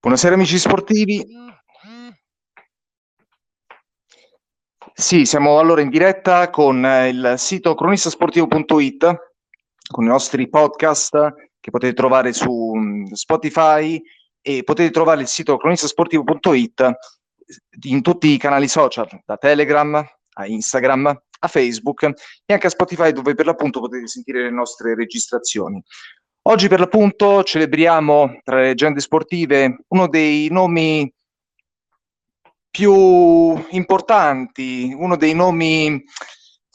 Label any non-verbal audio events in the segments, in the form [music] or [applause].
Buonasera amici sportivi. Sì, siamo allora in diretta con eh, il sito cronistasportivo.it, con i nostri podcast che potete trovare su mm, Spotify e potete trovare il sito cronistasportivo.it in tutti i canali social, da Telegram a Instagram a Facebook e anche a Spotify dove per l'appunto potete sentire le nostre registrazioni. Oggi per l'appunto celebriamo tra le leggende sportive uno dei nomi più importanti, uno dei nomi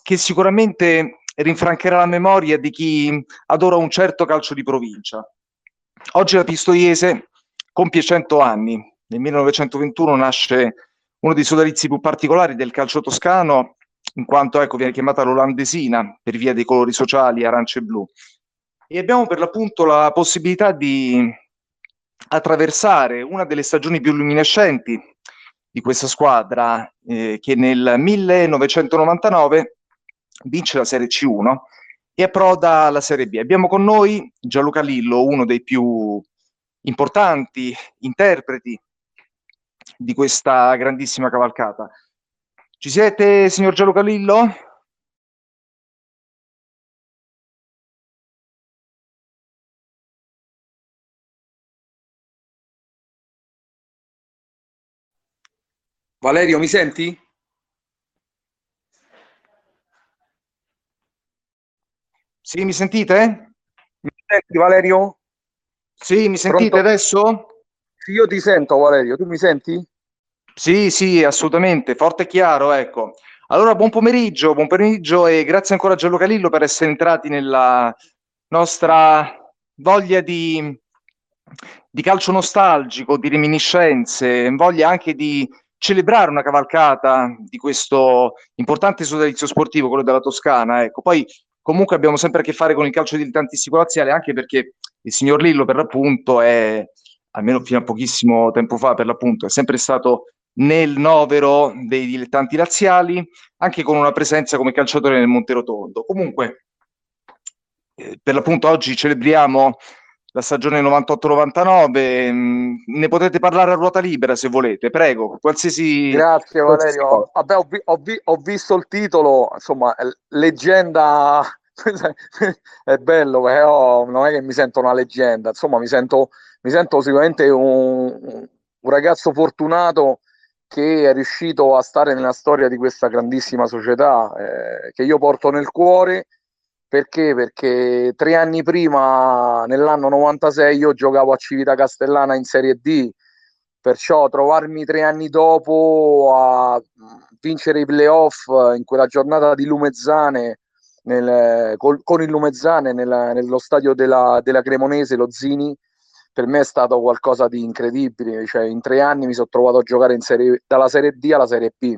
che sicuramente rinfrancherà la memoria di chi adora un certo calcio di provincia. Oggi la Pistoiese compie 100 anni. Nel 1921 nasce uno dei sodalizi più particolari del calcio toscano, in quanto ecco, viene chiamata l'Olandesina per via dei colori sociali arance e blu e abbiamo per l'appunto la possibilità di attraversare una delle stagioni più luminescenti di questa squadra eh, che nel 1999 vince la Serie C1 e approda alla Serie B. Abbiamo con noi Gianluca Lillo, uno dei più importanti interpreti di questa grandissima cavalcata. Ci siete, signor Gianluca Lillo? Valerio, mi senti? Sì, mi sentite? Mi senti Valerio? Sì, mi sentite Pronto? adesso? Sì, io ti sento Valerio, tu mi senti? Sì, sì, assolutamente, forte e chiaro, ecco. Allora, buon pomeriggio, buon pomeriggio e grazie ancora a Gianluca Lillo per essere entrati nella nostra voglia di, di calcio nostalgico, di reminiscenze, voglia anche di celebrare una cavalcata di questo importante sodalizio sportivo, quello della Toscana. Ecco. Poi comunque abbiamo sempre a che fare con il calcio dilettantistico laziale, anche perché il signor Lillo, per l'appunto, è, almeno fino a pochissimo tempo fa, per l'appunto, è sempre stato nel novero dei dilettanti laziali, anche con una presenza come calciatore nel Monterotondo. Comunque, eh, per l'appunto oggi celebriamo la stagione 98-99, mm, ne potete parlare a ruota libera se volete, prego, qualsiasi... Grazie Valerio, Vabbè, ho, vi, ho, vi, ho, visto il titolo, insomma, leggenda, [laughs] è bello, però non è che mi sento una leggenda, insomma mi sento, mi sento sicuramente un, un ragazzo fortunato che è riuscito a stare nella storia di questa grandissima società eh, che io porto nel cuore perché? Perché tre anni prima, nell'anno 96, io giocavo a Civita Castellana in Serie D, perciò trovarmi tre anni dopo a vincere i playoff in quella giornata di Lumezzane, nel, col, con il Lumezzane nella, nello stadio della, della, Cremonese, lo Zini, per me è stato qualcosa di incredibile. Cioè, in tre anni mi sono trovato a giocare serie, dalla Serie D alla Serie B.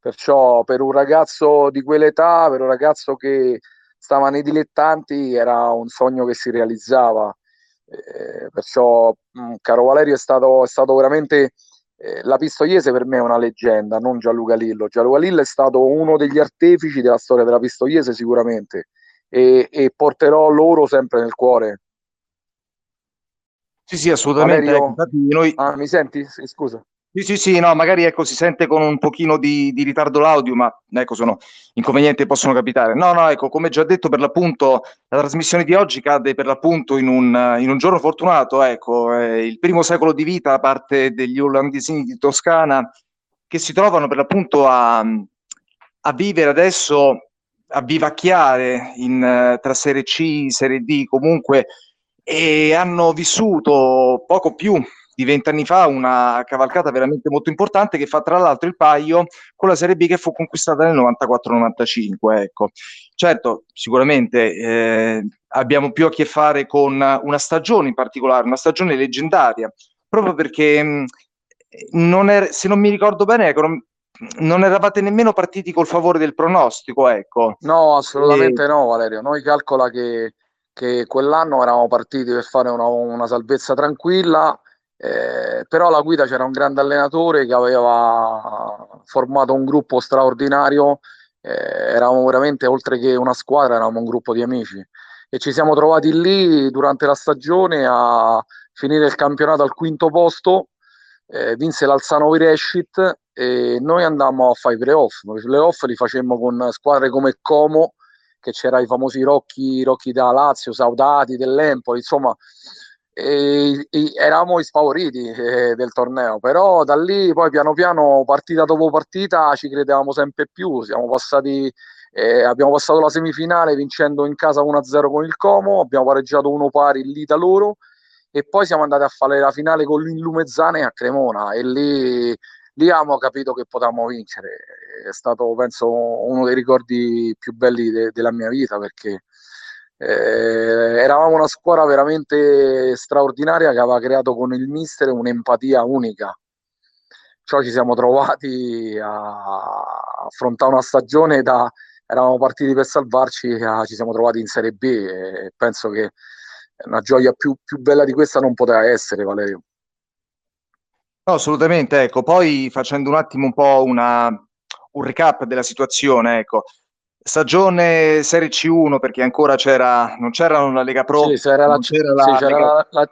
Perciò per un ragazzo di quell'età, per un ragazzo che stava nei dilettanti, era un sogno che si realizzava. Eh, perciò, mh, mm, caro Valerio, è stato, è stato veramente eh, la Pistoiese per me è una leggenda, non Gianluca Lillo. Gianluca Lillo è stato uno degli artefici della storia della Pistoiese sicuramente e, e porterò loro sempre nel cuore. Sì, sì, assolutamente. Valerio, ecco, noi... ah, mi senti? Sì, scusa. Sì, sì, sì, no, magari ecco, si sente con un pochino di, di ritardo l'audio, ma ecco, sono inconvenienti che possono capitare. No, no, ecco, come già detto, per l'appunto, la trasmissione di oggi cade per l'appunto in un, in un giorno fortunato, ecco, eh, il primo secolo di vita da parte degli olandesini di Toscana, che si trovano per l'appunto a, a vivere adesso, a vivacchiare in, tra Serie C, Serie D, comunque, e hanno vissuto poco più di vent'anni fa, una cavalcata veramente molto importante che fa tra l'altro il paio con la Serie B che fu conquistata nel 94-95. Ecco. Certo, sicuramente eh, abbiamo più a che fare con una stagione in particolare, una stagione leggendaria, proprio perché mh, non è, se non mi ricordo bene, ecco, non, non eravate nemmeno partiti col favore del pronostico, ecco. No, assolutamente e... no, Valerio. Noi calcola che, che quell'anno eravamo partiti per fare una, una salvezza tranquilla, eh, però alla guida c'era un grande allenatore che aveva formato un gruppo straordinario. Eh, eravamo veramente, oltre che una squadra, eravamo un gruppo di amici e ci siamo trovati lì durante la stagione a finire il campionato al quinto posto. Eh, vinse l'Alzano Virescit e noi andammo a fare i playoff. I playoff li facemmo con squadre come Como, che c'era i famosi Rocchi, Rocchi da Lazio, Saudati, dell'Empoli, insomma, e, e eravamo i sfavoriti eh, del torneo. Però da lì poi piano piano, partita dopo partita, ci credevamo sempre più. Siamo passati, eh, abbiamo passato la semifinale vincendo in casa 1-0 con il Como, abbiamo pareggiato uno pari lì da loro e poi siamo andati a fare la finale con l'Inlumezzane a Cremona e lì lì abbiamo capito che potevamo vincere. È stato, penso, uno dei ricordi più belli de- della mia vita perché eh, eravamo una squadra veramente straordinaria che aveva creato con il mister un'empatia unica. Cioè ci siamo trovati a affrontare una stagione da eravamo partiti per salvarci, a, ci siamo trovati in Serie B e penso che una gioia più, più bella di questa non poteva essere, Valerio. No, assolutamente, ecco, poi facendo un attimo un po' una, un recap della situazione, ecco, stagione Serie C1 perché ancora c'era, non c'era una Lega Pro, sì, c'era, la, c'era, la, sì, c'era Lega... la,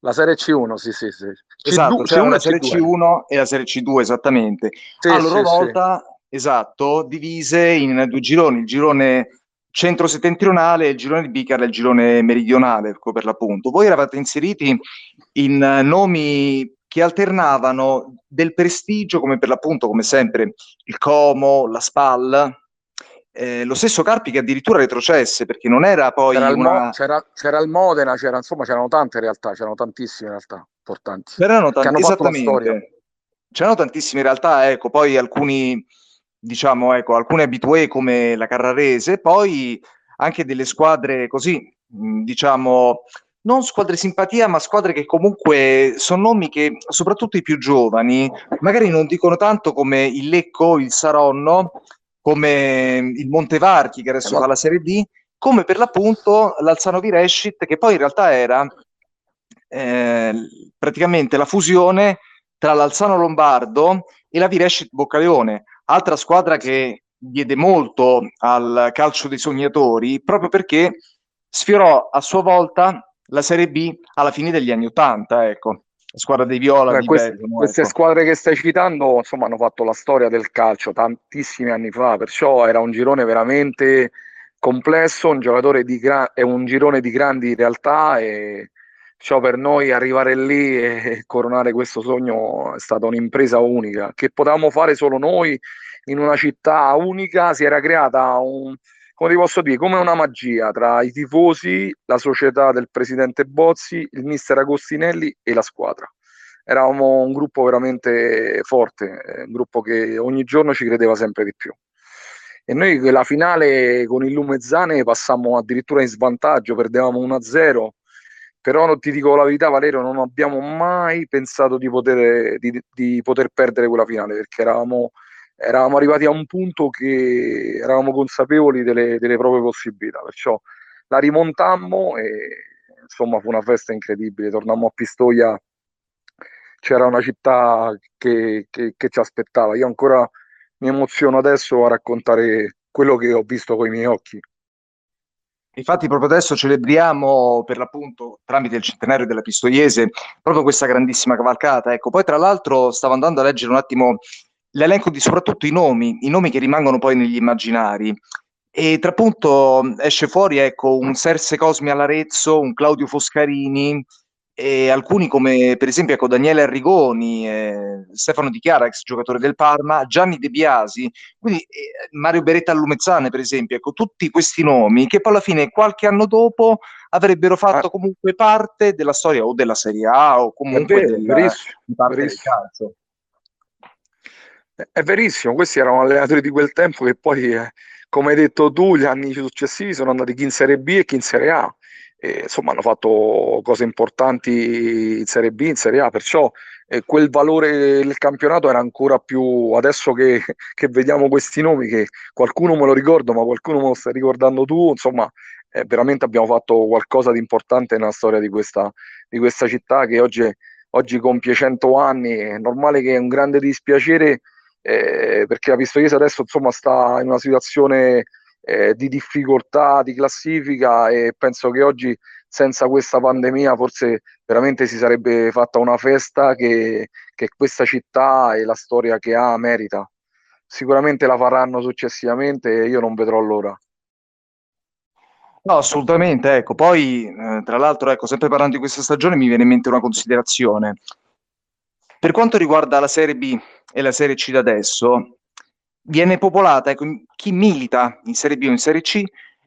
la, Serie C1, sì, sì, sì. Esatto, C2, c'era C1 la Serie C2. C1 e la Serie C2, esattamente. Sì, a loro sì, volta, esatto, divise in due gironi, il girone centro-settentrionale, il girone di Bicar e il girone meridionale, ecco, per l'appunto. Voi eravate inseriti in nomi che alternavano del prestigio, come per l'appunto, come sempre, il Como, la SPAL, eh, lo stesso Carpi che addirittura retrocesse perché non era poi c'era, una... il, c'era, c'era il Modena, c'era, insomma c'erano tante realtà, c'erano tantissime realtà importanti. C'erano tanti, esattamente. C'erano tantissime realtà, ecco, poi alcuni, diciamo, ecco, alcune abitué come la Carrarese, poi anche delle squadre così, diciamo, non squadre simpatia, ma squadre che comunque sono nomi che, soprattutto i più giovani, magari non dicono tanto come il Lecco, il Saronno, come il Montevarchi che adesso fa la Serie D, come per l'appunto l'Alzano Virescit, che poi in realtà era eh, praticamente la fusione tra l'Alzano Lombardo e la Virescit Boccaleone, altra squadra che diede molto al calcio dei sognatori, proprio perché sfiorò a sua volta la Serie B alla fine degli anni Ottanta, ecco. La squadra dei Viola. Beh, di queste, Bergamo, queste ecco. squadre che stai citando, insomma, hanno fatto la storia del calcio tantissimi anni fa, perciò era un girone veramente complesso, un giocatore di gra- è un girone di grandi realtà e ciò per noi arrivare lì e [laughs] coronare questo sogno è stata un'impresa unica che potevamo fare solo noi in una città unica, si era creata un, come ti posso dire, come una magia tra i tifosi, la società del presidente Bozzi, il mister Agostinelli e la squadra. Eravamo un gruppo veramente forte, eh, un gruppo che ogni giorno ci credeva sempre di più. E noi la finale con il Lumezzane passammo addirittura in svantaggio, perdevamo 1-0, però ti dico la verità Valerio, non abbiamo mai pensato di poter, di, di poter perdere quella finale, perché eravamo eravamo arrivati a un punto che eravamo consapevoli delle, delle proprie possibilità, perciò la rimontammo e insomma fu una festa incredibile, tornammo a Pistoia, c'era una città che, che, che ci aspettava, io ancora mi emoziono adesso a raccontare quello che ho visto con i miei occhi. Infatti proprio adesso celebriamo per l'appunto tramite il centenario della Pistoiese proprio questa grandissima cavalcata. Ecco, poi tra l'altro stavo andando a leggere un attimo l'elenco di soprattutto i nomi, i nomi che rimangono poi negli immaginari. E tra appunto esce fuori ecco, un Serse Cosmi all'Arezzo, un Claudio Foscarini, e alcuni come per esempio ecco, Daniele Arrigoni, eh, Stefano Di Chiara, ex giocatore del Parma, Gianni De Biasi, quindi eh, Mario Beretta Allumezzane per esempio, ecco, tutti questi nomi che poi alla fine qualche anno dopo avrebbero fatto ah. comunque parte della storia o della Serie A o comunque vero, della, di parte verissimo. del calcio. È verissimo, questi erano allenatori di quel tempo che poi, eh, come hai detto tu, gli anni successivi sono andati chi in Serie B e chi in Serie A. e, insomma hanno fatto cose importanti in Serie B, in Serie A, perciò eh, quel valore del campionato era ancora più adesso che, che, vediamo questi nomi che qualcuno me lo ricordo ma qualcuno me lo stai ricordando tu insomma eh, veramente abbiamo fatto qualcosa di importante nella storia di questa, di questa città che oggi, oggi, compie 100 anni è normale che è un grande dispiacere eh, perché la Pistoiese adesso insomma sta in una situazione eh, di difficoltà di classifica e penso che oggi senza questa pandemia forse veramente si sarebbe fatta una festa che, che questa città e la storia che ha merita. Sicuramente la faranno successivamente e io non vedrò l'ora. No, assolutamente, ecco. Poi, eh, tra l'altro, ecco, sempre parlando di questa stagione, mi viene in mente una considerazione. Per quanto riguarda la Serie B e la Serie C da adesso, viene popolata, ecco, chi milita in Serie B o in Serie C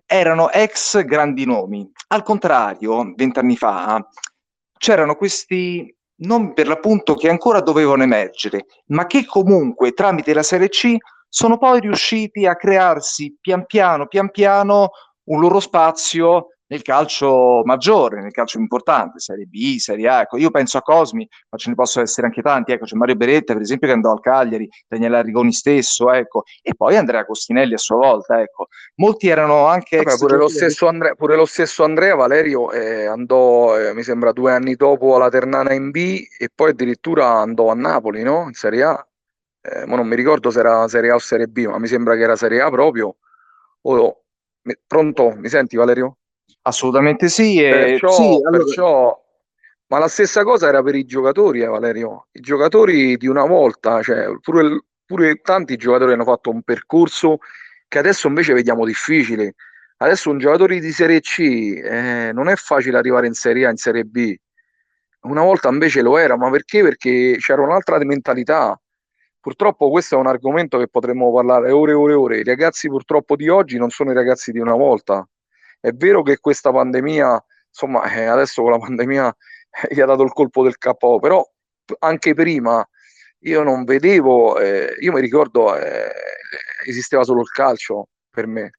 erano ex grandi nomi. Al contrario, vent'anni fa c'erano questi nomi per l'appunto che ancora dovevano emergere, ma che comunque tramite la Serie C sono poi riusciti a crearsi pian piano, pian piano un loro spazio nel calcio maggiore, nel calcio importante, Serie B, Serie A. Ecco, io penso a Cosmi, ma ce ne possono essere anche tanti. Ecco, c'è Mario Beretta, per esempio, che andò al Cagliari, Daniele Arrigoni stesso, ecco, e poi Andrea Costinelli a sua volta. Ecco. Molti erano anche. Vabbè, pure, lo stesso Andrea, pure lo stesso Andrea Valerio eh, andò, eh, mi sembra, due anni dopo alla Ternana in B e poi addirittura andò a Napoli, no? In Serie A. Eh, ma non mi ricordo se era Serie A o Serie B, ma mi sembra che era Serie A proprio. Oh, pronto? Mi senti Valerio? Assolutamente sì. E... Perciò, sì allora... perciò... Ma la stessa cosa era per i giocatori, eh, Valerio. I giocatori di una volta, cioè, pure, pure tanti giocatori hanno fatto un percorso che adesso invece vediamo difficile. Adesso un giocatore di Serie C eh, non è facile arrivare in Serie A, in Serie B. Una volta invece lo era, ma perché? Perché c'era un'altra mentalità. Purtroppo questo è un argomento che potremmo parlare ore e ore e ore. I ragazzi purtroppo di oggi non sono i ragazzi di una volta. È vero che questa pandemia, insomma, eh, adesso con la pandemia eh, gli ha dato il colpo del KO, però anche prima io non vedevo, eh, io mi ricordo, eh, esisteva solo il calcio per me.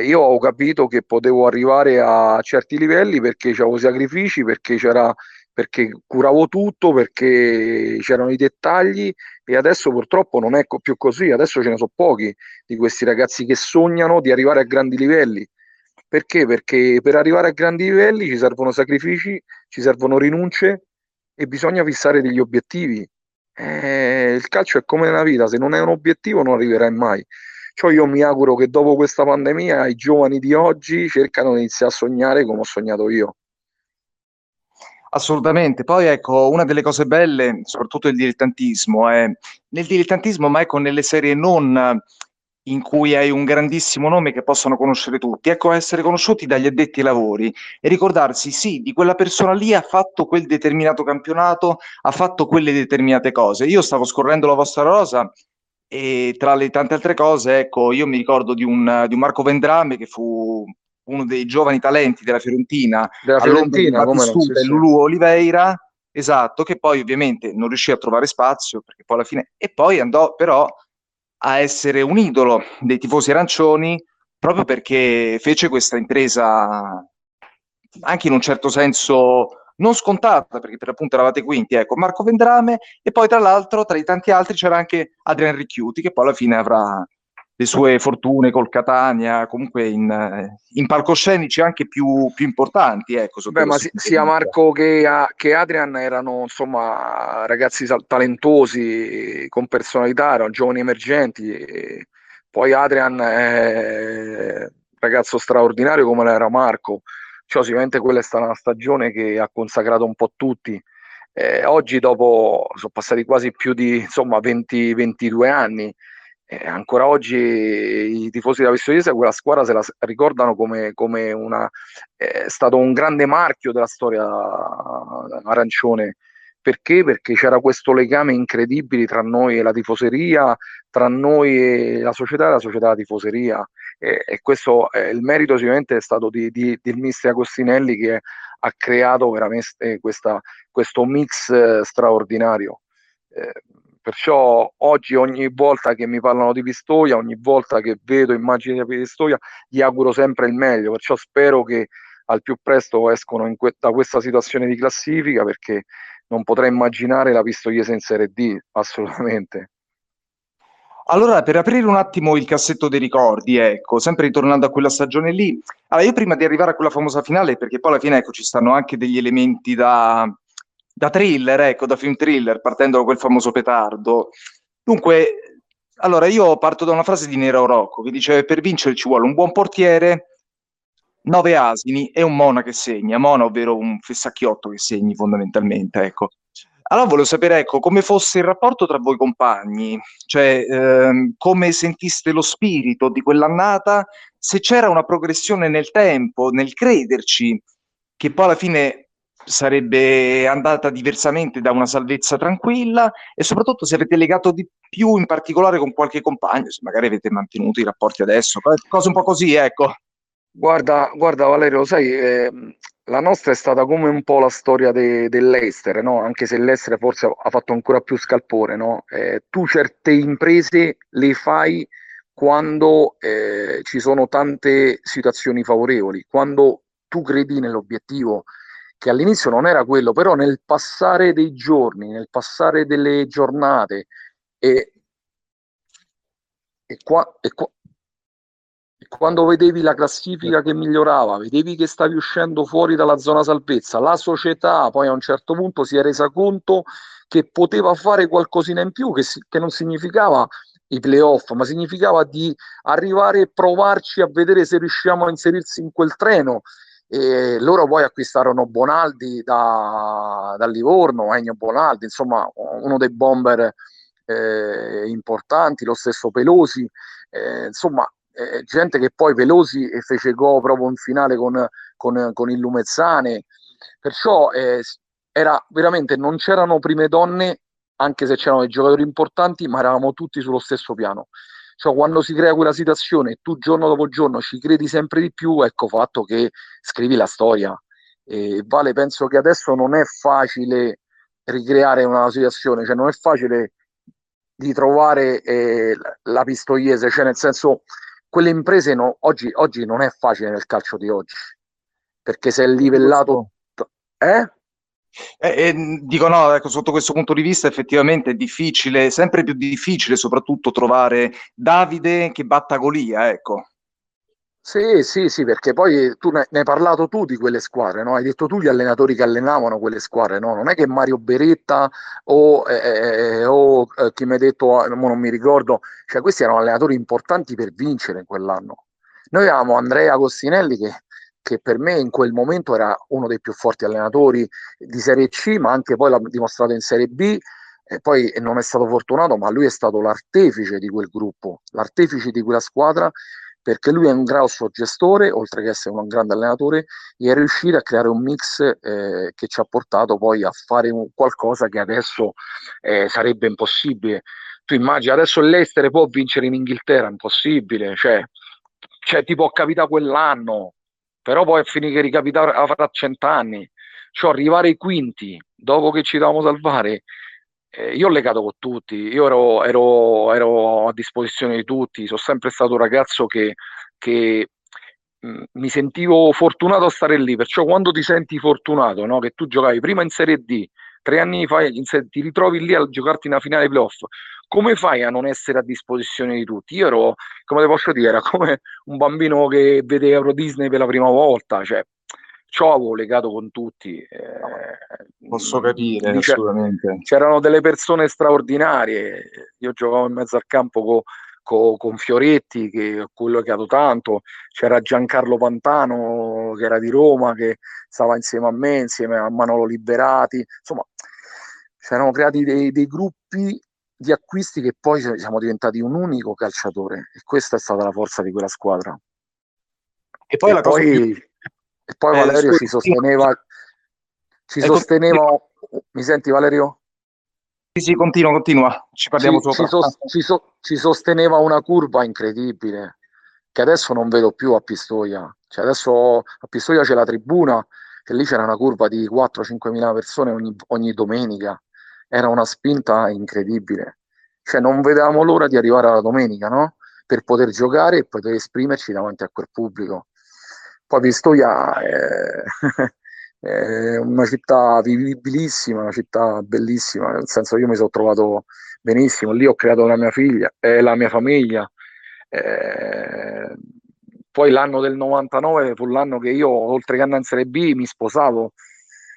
io ho capito che potevo arrivare a certi livelli perché c'avevo sacrifici, perché c'era perché curavo tutto, perché c'erano i dettagli e adesso purtroppo non è più così, adesso ce ne sono pochi di questi ragazzi che sognano di arrivare a grandi livelli. Perché? Perché per arrivare a grandi livelli ci servono sacrifici, ci servono rinunce e bisogna fissare degli obiettivi. Eh, il calcio è come nella vita, se non è un obiettivo non arriverai mai. Cioè io mi auguro che dopo questa pandemia i giovani di oggi cercano di iniziare a sognare come ho sognato io. Assolutamente. Poi ecco, una delle cose belle, soprattutto il dilettantismo, è nel dilettantismo, ma ecco nelle serie non in cui hai un grandissimo nome che possono conoscere tutti, ecco essere conosciuti dagli addetti ai lavori e ricordarsi sì, di quella persona lì ha fatto quel determinato campionato, ha fatto quelle determinate cose. Io stavo scorrendo la vostra rosa e tra le tante altre cose, ecco, io mi ricordo di un, di un Marco Vendrame che fu uno dei giovani talenti della Fiorentina, della Fiorentina come no, sì, e Lulu Oliveira, esatto, che poi ovviamente non riuscì a trovare spazio perché poi alla fine e poi andò però a essere un idolo dei tifosi arancioni proprio perché fece questa impresa anche in un certo senso non scontata, perché per l'appunto eravate quinti, ecco, Marco Vendrame e poi tra l'altro tra i tanti altri c'era anche Adrian Ricchiuti che poi alla fine avrà le sue fortune col Catania, comunque in, in palcoscenici anche più, più importanti. Ecco, Beh, ma si, sia Marco che, che, Adrian erano insomma ragazzi talentosi, con personalità, erano giovani emergenti. Poi Adrian è un ragazzo straordinario come l'era Marco. Cioè, sicuramente quella è stata una stagione che ha consacrato un po' tutti. Eh, oggi, dopo, sono passati quasi più di insomma, 20, 22 anni, eh, ancora oggi i tifosi della Pistoiese quella squadra se la ricordano come, come una, è stato un grande marchio della storia arancione. Perché? Perché c'era questo legame incredibile tra noi e la tifoseria, tra noi e la società e la società e la tifoseria. E, e questo è il merito sicuramente è stato di, di, del mister Agostinelli che ha creato veramente questa, questo mix eh, straordinario. Eh, Perciò oggi ogni volta che mi parlano di Pistoia, ogni volta che vedo immagini di Pistoia, gli auguro sempre il meglio. Perciò spero che al più presto escono que- da questa situazione di classifica perché non potrei immaginare la Pistoiese in Serie D, assolutamente. Allora, per aprire un attimo il cassetto dei ricordi, ecco, sempre ritornando a quella stagione lì, allora io prima di arrivare a quella famosa finale, perché poi alla fine, ecco, ci stanno anche degli elementi da, da thriller, ecco, da film thriller, partendo da quel famoso petardo. Dunque, allora io parto da una frase di Nero Rocco che dice per vincere ci vuole un buon portiere, nove asini e un mona che segna, mona ovvero un fessacchiotto che segni fondamentalmente, ecco. Allora volevo sapere, ecco, come fosse il rapporto tra voi compagni, cioè ehm, come sentiste lo spirito di quell'annata, se c'era una progressione nel tempo, nel crederci, che poi alla fine sarebbe andata diversamente da una salvezza tranquilla e soprattutto se avete legato di più in particolare con qualche compagno, se magari avete mantenuto i rapporti adesso, cose un po' così, ecco. Guarda, guarda Valerio, sai, eh, la nostra è stata come un po' la storia de- dell'Ester, no? Anche se l'Ester forse ha fatto ancora più scalpore, no? Eh, tu certe imprese le fai quando eh, ci sono tante situazioni favorevoli, quando tu credi nell'obiettivo, che all'inizio non era quello, però nel passare dei giorni, nel passare delle giornate e, e, qua, e, qua, quando vedevi la classifica che migliorava, vedevi che stavi uscendo fuori dalla zona salvezza, la società poi a un certo punto si è resa conto che poteva fare qualcosina in più, che, si, che non significava i playoff, ma significava di arrivare e provarci a vedere se riusciamo a inserirsi in quel treno. E loro poi acquistarono Bonaldi da, da Livorno, Ennio Bonaldi, insomma uno dei bomber eh, importanti, lo stesso Pelosi, eh, insomma eh, gente che poi Velosi fece go proprio in finale con, con, con il Lumezzane, perciò eh, era veramente non c'erano prime donne, anche se c'erano dei giocatori importanti, ma eravamo tutti sullo stesso piano. Cioè, quando si crea quella situazione e tu giorno dopo giorno ci credi sempre di più, ecco fatto che scrivi la storia. E vale, penso che adesso non è facile ricreare una situazione, cioè non è facile di trovare eh, la pistoiese, cioè nel senso quelle imprese no, oggi, oggi, non è facile nel calcio di oggi, perché se è livellato... Eh? Eh, eh, dico no, ecco, sotto questo punto di vista effettivamente è difficile, sempre più difficile soprattutto trovare Davide che batta Golia, ecco. Sì, sì, sì, perché poi tu ne, ne hai parlato tu di quelle squadre, no? Hai detto tu gli allenatori che allenavano quelle squadre, no? Non è che Mario Beretta o, eh, eh o eh, chi mi ha detto, eh, non mi ricordo, cioè questi erano allenatori importanti per vincere in quell'anno. Noi avevamo Andrea Agostinelli che, che per me in quel momento era uno dei più forti allenatori di Serie C, ma anche poi l'ha dimostrato in Serie B, e poi non è stato fortunato, ma lui è stato l'artefice di quel gruppo, l'artefice di quella squadra perché lui è un grosso gestore, oltre che essere un grande allenatore, e è riuscito a creare un mix eh, che ci ha portato poi a fare un, qualcosa che adesso eh, sarebbe impossibile. Tu immagini, adesso l'Estere può vincere in Inghilterra, impossibile, cioè, cioè ti può capitare quell'anno, però poi a finire che ricapitare avrà cent'anni. Cioè arrivare ai quinti, dopo che ci dobbiamo salvare, eh, io ho legato con tutti, io ero, ero, ero, a disposizione di tutti, sono sempre stato un ragazzo che, che mh, mm, mi sentivo fortunato a stare lì, perciò quando ti senti fortunato, no? che tu giocavi prima in Serie D, tre anni fa ti ritrovi lì a giocarti una finale playoff, come fai a non essere a disposizione di tutti? Io ero, come te posso dire, era come un bambino che vede Euro Disney per la prima volta, cioè ciò avevo legato con tutti. Eh, Posso capire, dice, assolutamente. C'erano delle persone straordinarie, io giocavo in mezzo al campo con co, con Fioretti, che quello che ha tanto, c'era Giancarlo Pantano che era di Roma, che stava insieme a me, insieme a Manolo Liberati, insomma, c'erano creati dei, dei gruppi di acquisti che poi siamo diventati un unico calciatore e questa è stata la forza di quella squadra. E poi e la poi, cosa più e poi eh, Valerio ci sosteneva, ci ecco, sosteneva, mi senti Valerio? Sì, sì, continua, continua, ci parliamo ci, sopra. Ci, so, ci, so, ci, sosteneva una curva incredibile, che adesso non vedo più a Pistoia. Cioè adesso a Pistoia c'è la tribuna, che lì c'era una curva di 4-5 mila persone ogni, ogni domenica. Era una spinta incredibile. Cioè non vedevamo l'ora di arrivare alla domenica, no? Per poter giocare e poter esprimerci davanti a quel pubblico poi Pistoia è, [laughs] è una città vivibilissima, una città bellissima, nel senso io mi sono trovato benissimo, lì ho creato la mia figlia, eh, la mia famiglia. Eh, poi l'anno del 99 fu l'anno che io, oltre che andare in Serie B, mi sposavo.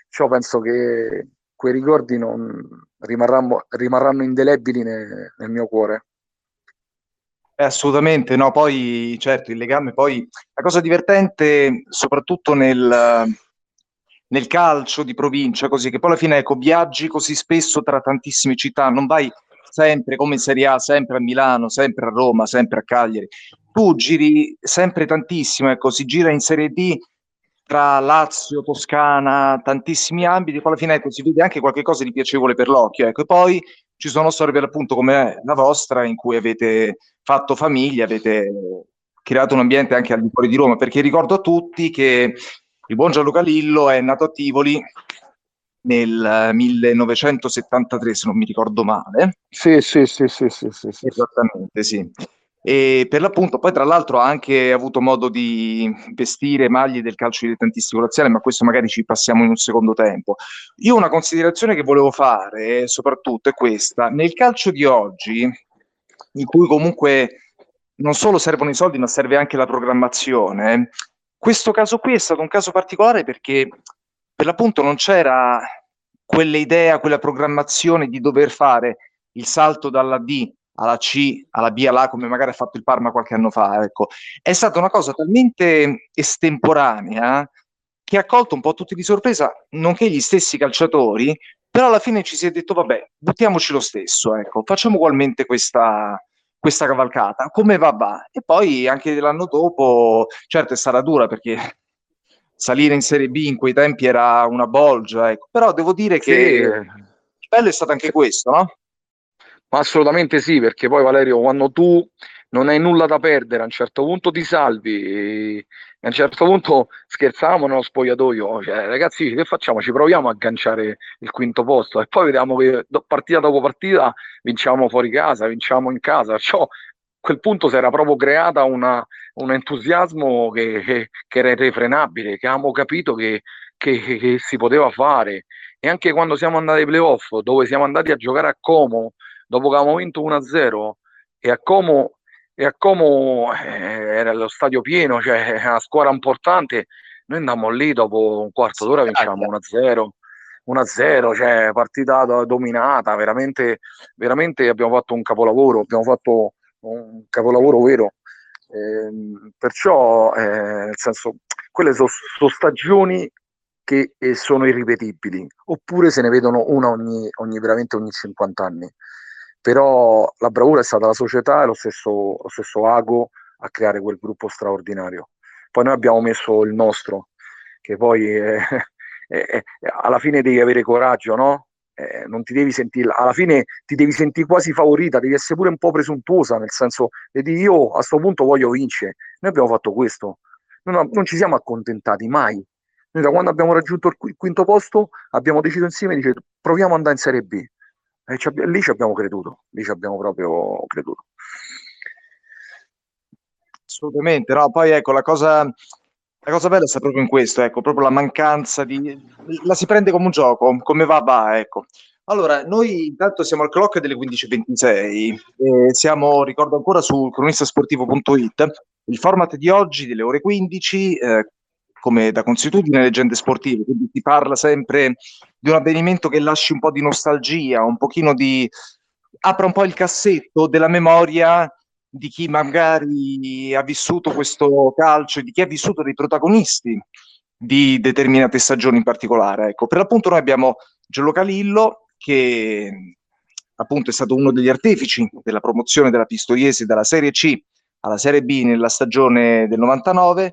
Cioè, penso che quei ricordi non rimarranno, rimarranno indelebili nel, nel mio cuore. Eh, assolutamente, no, poi certo il legame, poi la cosa divertente soprattutto nel, nel calcio di provincia, così che poi alla fine ecco, viaggi così spesso tra tantissime città, non vai sempre come in Serie A, sempre a Milano, sempre a Roma, sempre a Cagliari. Tu giri sempre tantissimo, ecco, si gira in Serie D tra Lazio, Toscana, tantissimi ambiti, poi alla fine ecco, si vede anche qualcosa di piacevole per l'occhio, ecco, e poi ci sono storie per l'appunto come la vostra in cui avete fatto famiglia, avete creato un ambiente anche al di fuori di Roma, perché ricordo a tutti che il buon Gianluca Lillo è nato a Tivoli nel 1973, se non mi ricordo male. Sì, sì, sì, sì, sì, sì, sì. Esattamente, sì. E per l'appunto, poi tra l'altro ha anche avuto modo di vestire maglie del calcio dilettantistico laziale, ma questo magari ci passiamo in un secondo tempo. Io una considerazione che volevo fare, soprattutto, è questa. Nel calcio di oggi, in cui comunque non solo servono i soldi, ma serve anche la programmazione, questo caso qui è stato un caso particolare perché per l'appunto non c'era quell'idea, quella programmazione di dover fare il salto dalla D alla C, alla B, alla A, come magari ha fatto il Parma qualche anno fa. Ecco. È stata una cosa talmente estemporanea che ha colto un po' tutti di sorpresa, nonché gli stessi calciatori, però alla fine ci si è detto, vabbè, buttiamoci lo stesso, ecco, facciamo ugualmente questa, questa cavalcata, come va va. E poi anche l'anno dopo, certo è stata dura perché salire in Serie B in quei tempi era una bolgia, ecco. però devo dire che il bello è stato anche questo, no? Ma assolutamente sì, perché poi Valerio, quando tu non hai nulla da perdere, a un certo punto ti salvi, e a un certo punto scherzavamo nello spogliatoio, cioè, ragazzi che facciamo? Ci proviamo a agganciare il quinto posto e poi vediamo che partita dopo partita vinciamo fuori casa, vinciamo in casa, perciò a quel punto si era proprio creata una, un entusiasmo che, che, che, era irrefrenabile, che avevamo capito che, che, si poteva fare e anche quando siamo andati ai playoff, dove siamo andati a giocare a Como, dopo che avevamo vinto 1-0 e a Como, e a Como eh, era lo stadio pieno, cioè una squadra importante, noi andammo lì dopo un quarto d'ora vinciamo 1-0. 1-0, cioè partita dominata, veramente, veramente abbiamo fatto un capolavoro, abbiamo fatto un capolavoro vero. Eh, perciò, eh, nel senso, quelle sono so stagioni che eh, sono irripetibili, oppure se ne vedono una ogni, ogni veramente ogni 50 anni però la bravura è stata la società e lo stesso, lo stesso Ago a creare quel gruppo straordinario. Poi noi abbiamo messo il nostro, che poi [laughs] è, è, alla fine devi avere coraggio, no? Eh, non ti devi sentire, alla fine ti devi sentire quasi favorita, devi essere pure un po' presuntuosa, nel senso di io a questo punto voglio vincere. Noi abbiamo fatto questo, non, non ci siamo accontentati mai. Noi da quando abbiamo raggiunto il quinto posto abbiamo deciso insieme di dire proviamo ad andare in Serie B e ci lì ci abbiamo creduto, lì ci abbiamo proprio creduto. Assolutamente, no, poi ecco la cosa, la cosa bella sta proprio in questo, ecco, proprio la mancanza di... la si prende come un gioco, come va va, ecco. Allora, noi intanto siamo al clock delle 15.26, eh, siamo, ricordo ancora, su cronistasportivo.it, il format di oggi delle ore 15, eh, come da consuetudine leggende sportive, quindi si parla sempre di un avvenimento che lasci un po' di nostalgia, un pochino di... apra un po' il cassetto della memoria di chi magari ha vissuto questo calcio, di chi ha vissuto dei protagonisti di determinate stagioni in particolare. Ecco, per l'appunto noi abbiamo Gianluca Lillo, che appunto è stato uno degli artefici della promozione della Pistoiese dalla Serie C alla Serie B nella stagione del 99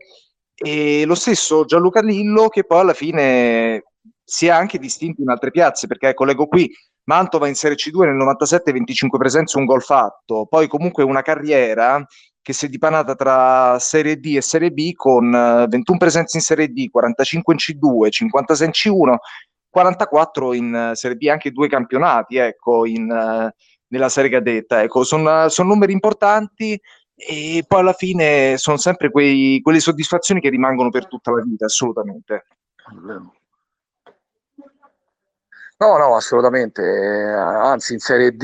e lo stesso Gianluca Lillo che poi alla fine si è anche distinto in altre piazze, perché ecco, leggo qui, Mantova in Serie C2 nel 97, 25 presenze, un gol fatto, poi comunque una carriera che si è dipanata tra Serie D e Serie B con 21 eh, presenze in Serie D, 45 in C2, 56 in C1, 44 in eh, Serie B, anche due campionati, ecco, in, uh, nella Serie Cadetta. Ecco, sono son numeri importanti e poi alla fine sono sempre quei, quelle soddisfazioni che rimangono per tutta la vita, assolutamente. No, no, assolutamente. Anzi, in Serie D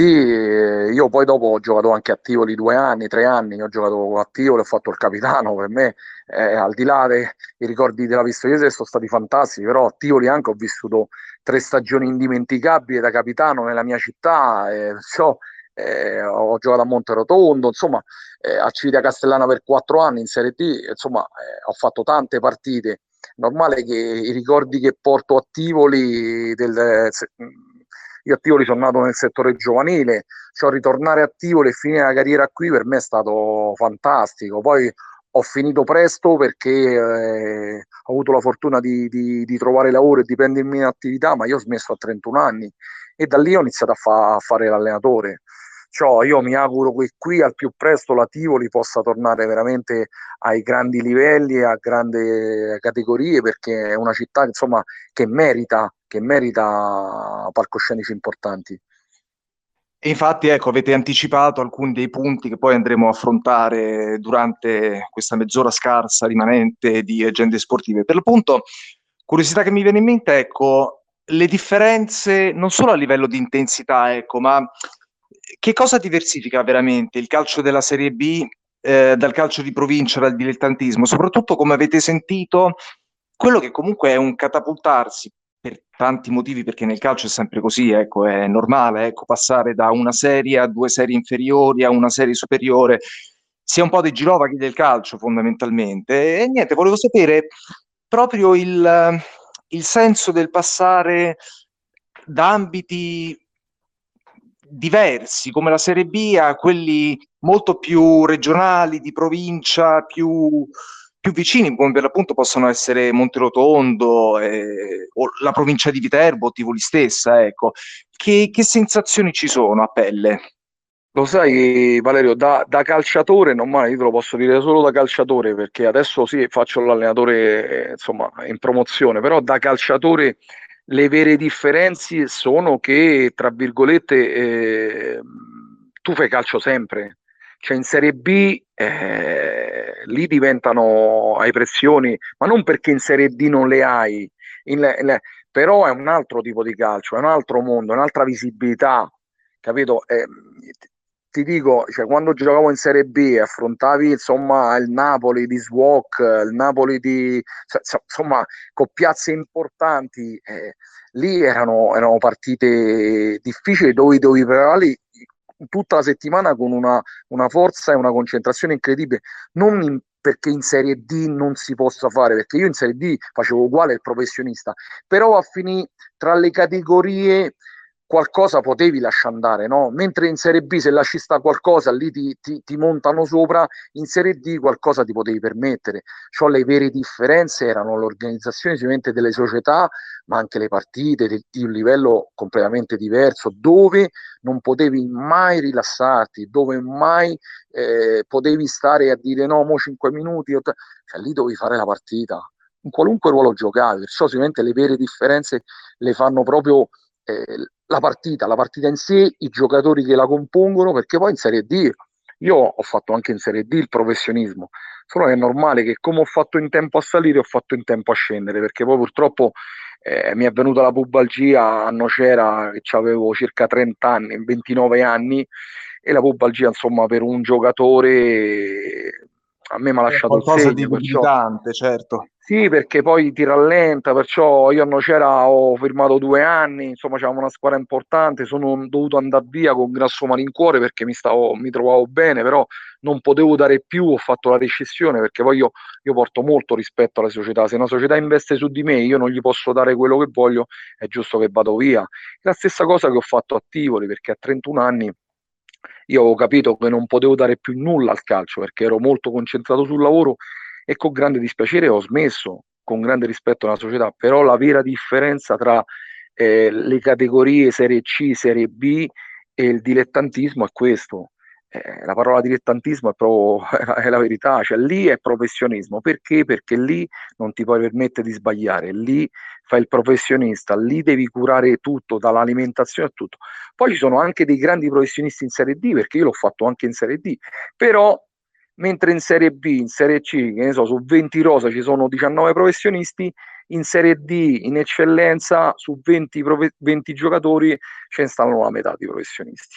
io poi dopo ho giocato anche a Tivoli due anni, tre anni, ho giocato a Tivoli, ho fatto il capitano, per me, eh, al di là dei ricordi della Pistoiese sono stati fantastici, però a Tivoli anche ho vissuto tre stagioni indimenticabili da capitano nella mia città, eh, perciò eh, ho giocato a Monterotondo, insomma, eh, a Civita Castellana per quattro anni in Serie D, insomma, eh, ho fatto tante partite. Normale che i ricordi che porto a Tivoli, del, io a Tivoli sono nato nel settore giovanile, cioè ritornare a Tivoli e finire la carriera qui per me è stato fantastico. Poi ho finito presto perché eh, ho avuto la fortuna di, di, di, trovare lavoro e di prendermi in attività, ma io ho smesso a 31 anni e da lì ho iniziato a, fa, a fare l'allenatore. Cioè, io mi auguro che qui al più presto la Tivoli possa tornare veramente ai grandi livelli, a grandi categorie, perché è una città insomma, che merita, che merita palcoscenici importanti. Infatti, ecco, avete anticipato alcuni dei punti che poi andremo a affrontare durante questa mezz'ora scarsa rimanente di agende sportive. Per l'appunto, curiosità che mi viene in mente, ecco, le differenze non solo a livello di intensità, ecco, ma che cosa diversifica veramente il calcio della Serie B eh, dal calcio di provincia, dal dilettantismo? Soprattutto, come avete sentito, quello che comunque è un catapultarsi per tanti motivi, perché nel calcio è sempre così, ecco, è normale ecco, passare da una serie a due serie inferiori a una serie superiore, sia un po' dei girovaghi del calcio fondamentalmente. E niente, volevo sapere proprio il, il senso del passare da ambiti diversi come la Serie B a quelli molto più regionali, di provincia, più più vicini, come per l'appunto possono essere Monterotondo eh, o la provincia di Viterbo, Tivoli stessa, ecco. Che, che, sensazioni ci sono a pelle? Lo sai Valerio, da, da, calciatore, non male, io te lo posso dire solo da calciatore perché adesso sì faccio l'allenatore eh, insomma in promozione, però da calciatore le vere differenze sono che tra virgolette eh, tu fai calcio sempre, cioè in Serie B eh, lì diventano hai pressioni, ma non perché in Serie D non le hai, in, in, però è un altro tipo di calcio, è un altro mondo, è un'altra visibilità, capito? Eh, ti dico, cioè, quando giocavo in Serie B affrontavi insomma il Napoli di Swok, il Napoli di insomma con piazze importanti, eh, lì erano, erano partite difficili dove dovevi preparare tutta la settimana con una, una forza e una concentrazione incredibile, non in, perché in Serie D non si possa fare, perché io in Serie D facevo uguale il professionista, però a finire tra le categorie qualcosa potevi lasciare andare, no? Mentre in Serie B se lasci sta qualcosa lì ti, ti, ti, montano sopra, in Serie D qualcosa ti potevi permettere. Cioè le vere differenze erano l'organizzazione sicuramente delle società, ma anche le partite di, di un livello completamente diverso, dove non potevi mai rilassarti, dove mai eh, potevi stare a dire no, mo 5 minuti, cioè lì dovevi fare la partita, in qualunque ruolo giocavi, perciò sicuramente le vere differenze le fanno proprio eh, la partita, la partita in sé, i giocatori che la compongono, perché poi in Serie D, io ho fatto anche in Serie D il professionismo, solo è normale che come ho fatto in tempo a salire, ho fatto in tempo a scendere, perché poi purtroppo eh, mi è venuta la pubalgia a Nocera, che avevo circa 30 anni, 29 anni, e la pubalgia, insomma, per un giocatore a me mi ha lasciato qualcosa il segno, di perciò... certo. Sì, perché poi ti rallenta, perciò io a Nocera ho firmato due anni, insomma c'era una squadra importante, sono dovuto andare via con grasso malincuore perché mi, stavo, mi trovavo bene, però non potevo dare più, ho fatto la rescissione perché poi io, io porto molto rispetto alla società, se una società investe su di me io non gli posso dare quello che voglio, è giusto che vado via. È la stessa cosa che ho fatto a Tivoli perché a 31 anni io avevo capito che non potevo dare più nulla al calcio perché ero molto concentrato sul lavoro e con grande dispiacere ho smesso, con grande rispetto alla società, però la vera differenza tra eh, le categorie Serie C, Serie B e il dilettantismo è questo. Eh, la parola dilettantismo è proprio [laughs] è la verità, cioè lì è professionismo, perché? Perché lì non ti puoi permettere di sbagliare, lì fai il professionista, lì devi curare tutto, dall'alimentazione a tutto. Poi ci sono anche dei grandi professionisti in Serie D, perché io l'ho fatto anche in Serie D, però mentre in Serie B, in Serie C, che ne so, su 20 rosa ci sono 19 professionisti, in Serie D, in eccellenza, su 20, 20 giocatori ce ne stanno la metà di professionisti.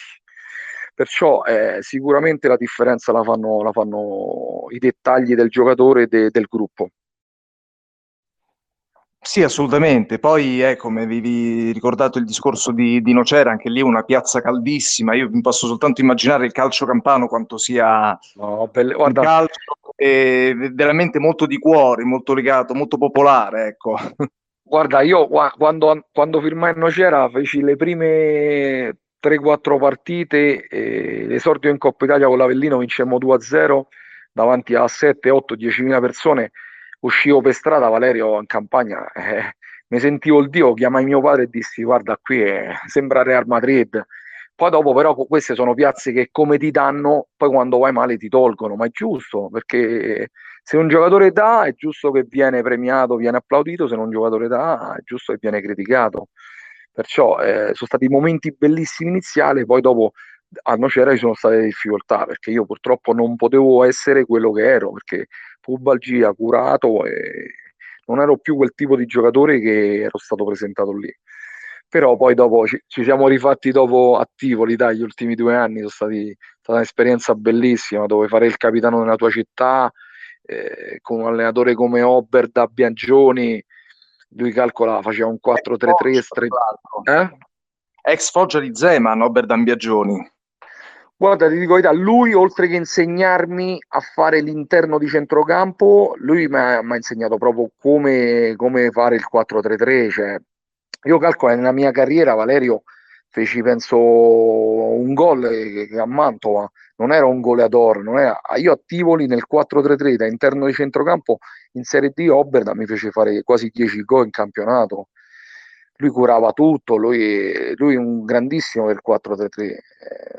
Perciò eh, sicuramente la differenza la fanno, la fanno, i dettagli del giocatore e de, del gruppo. Sì, assolutamente. Poi, ecco, come avevi ricordato il discorso di, di Nocera, anche lì una piazza caldissima. Io mi posso soltanto immaginare il calcio campano quanto sia no, belle, guarda, calcio è veramente molto di cuore, molto legato, molto popolare, ecco. Guarda, io quando, quando firmai Nocera feci le prime 3-4 partite, eh, l'esordio in Coppa Italia con l'Avellino vincemmo 2-0 davanti a 7, 8, 10 mila persone uscivo per strada, Valerio in campagna, eh, mi sentivo il Dio, chiamai mio padre e dissi guarda qui è, sembra Real Madrid. Poi dopo però queste sono piazze che come ti danno, poi quando vai male ti tolgono, ma è giusto perché se un giocatore dà è giusto che viene premiato, viene applaudito, se non un giocatore dà è giusto che viene criticato. Perciò eh, sono stati momenti bellissimi iniziali, poi dopo a Nocera ci sono state difficoltà perché io purtroppo non potevo essere quello che ero perché pubalgia, curato e non ero più quel tipo di giocatore che ero stato presentato lì. Però poi dopo ci, ci siamo rifatti dopo a Tivoli, dai, gli ultimi due anni sono stati, stata un'esperienza bellissima dove fare il capitano nella tua città eh, con un allenatore come Ober da Biangioni, lui calcola, faceva un 4-3-3 eh? ex foggia di Zeman, Ober da Biangioni Guarda, ti dico verità, lui oltre che insegnarmi a fare l'interno di centrocampo, lui mi ha, insegnato proprio come, come, fare il 4-3-3. Cioè, io calcolo nella mia carriera, Valerio, feci penso un gol a Mantova non era un goleador, non era, io a Tivoli nel 4-3-3 da interno di centrocampo in Serie D Oberda mi fece fare quasi 10 gol in campionato lui curava tutto, lui, lui un grandissimo del 4-3-3. Eh,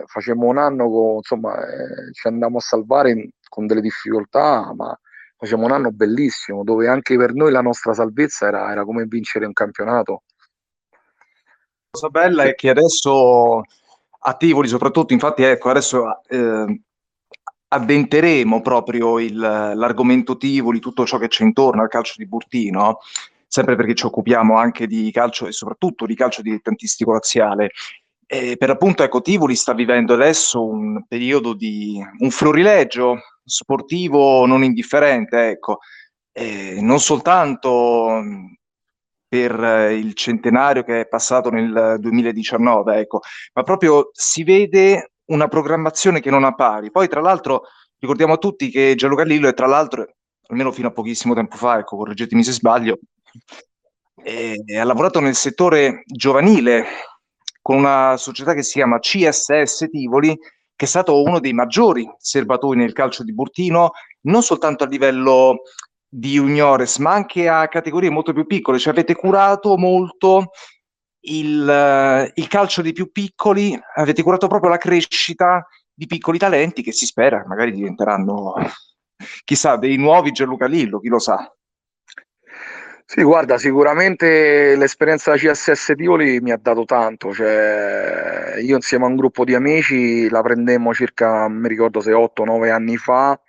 facemmo un anno, con, insomma, eh, ci andammo a salvare in, con delle difficoltà, ma facemmo un anno bellissimo, dove anche per noi la nostra salvezza era, era come vincere un campionato. La cosa bella è che adesso a Tivoli soprattutto, infatti ecco, adesso eh, addenteremo proprio il, l'argomento Tivoli, tutto ciò che c'è intorno al calcio di Burtino, sempre perché ci occupiamo anche di calcio e soprattutto di calcio dilettantistico razziale. E per appunto, ecco, Tivoli sta vivendo adesso un periodo di un florilegio sportivo non indifferente, ecco, e non soltanto per il centenario che è passato nel 2019, ecco, ma proprio si vede una programmazione che non ha pari. Poi, tra l'altro, ricordiamo a tutti che Gianluca Lillo è tra l'altro, almeno fino a pochissimo tempo fa, ecco, correggetemi se sbaglio, e ha lavorato nel settore giovanile con una società che si chiama CSS Tivoli, che è stato uno dei maggiori serbatoi nel calcio di Burtino, non soltanto a livello di juniores, ma anche a categorie molto più piccole. Cioè avete curato molto il, il calcio dei più piccoli, avete curato proprio la crescita di piccoli talenti che si spera magari diventeranno, [laughs] chissà, dei nuovi Gianluca Lillo, chi lo sa. Sì, guarda, sicuramente l'esperienza CSS Tivoli mi ha dato tanto, cioè, io insieme a un gruppo di amici la prendemmo circa, mi ricordo se 8-9 anni fa,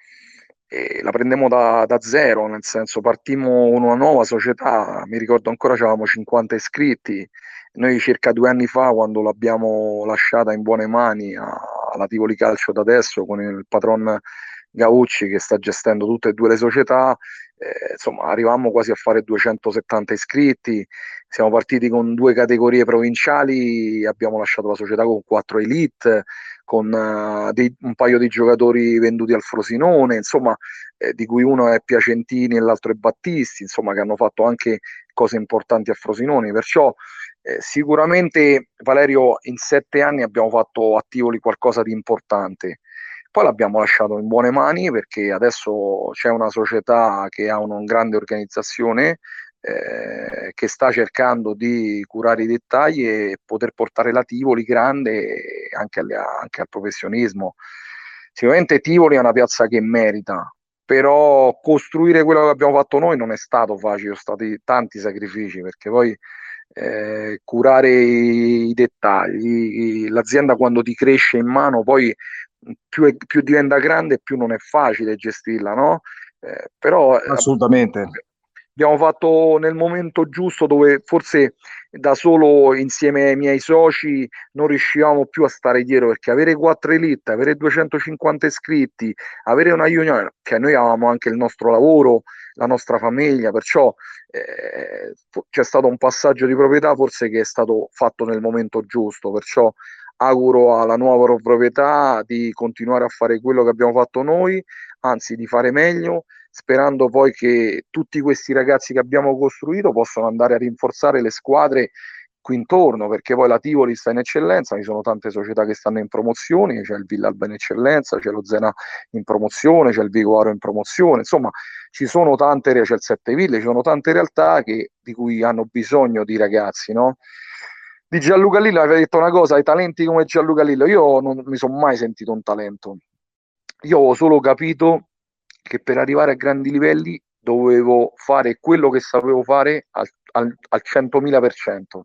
e la prendemmo da, da, zero, nel senso partimmo una nuova società, mi ricordo ancora avevamo 50 iscritti, noi circa due anni fa quando l'abbiamo lasciata in buone mani alla Tivoli Calcio da adesso con il patron Gaucci che sta gestendo tutte e due le società, eh, insomma, arrivavamo quasi a fare 270 iscritti, siamo partiti con due categorie provinciali, abbiamo lasciato la società con quattro elite, con uh, dei, un paio di giocatori venduti al Frosinone, insomma, eh, di cui uno è Piacentini e l'altro è Battisti, insomma, che hanno fatto anche cose importanti a Frosinone, perciò eh, sicuramente Valerio in sette anni abbiamo fatto a Tivoli qualcosa di importante poi l'abbiamo lasciato in buone mani perché adesso c'è una società che ha una grande organizzazione eh, che sta cercando di curare i dettagli e poter portare la Tivoli grande anche, alle, anche al professionismo. Sicuramente Tivoli è una piazza che merita, però costruire quello che abbiamo fatto noi non è stato facile, sono stati tanti sacrifici perché poi eh, curare i dettagli, l'azienda quando ti cresce in mano poi più, è, più diventa grande più non è facile gestirla, no? Eh, però assolutamente abbiamo fatto nel momento giusto dove forse da solo insieme ai miei soci non riuscivamo più a stare dietro perché avere quattro elite, avere 250 iscritti, avere una union, che noi avevamo anche il nostro lavoro, la nostra famiglia, perciò eh, c'è stato un passaggio di proprietà forse che è stato fatto nel momento giusto, perciò auguro alla nuova proprietà di continuare a fare quello che abbiamo fatto noi, anzi di fare meglio sperando poi che tutti questi ragazzi che abbiamo costruito possano andare a rinforzare le squadre qui intorno, perché poi la Tivoli sta in eccellenza, ci sono tante società che stanno in promozione, c'è il Villalba in eccellenza, c'è lo Zena in promozione, c'è il Vigoro in promozione, insomma ci sono tante, c'è il Sette Ville, ci sono tante realtà che, di cui hanno bisogno di ragazzi, no? Di Gianluca Lillo aveva detto una cosa, i talenti come Gianluca Lillo, io non mi sono mai sentito un talento, io ho solo capito che per arrivare a grandi livelli dovevo fare quello che sapevo fare al, al, al 100.000%.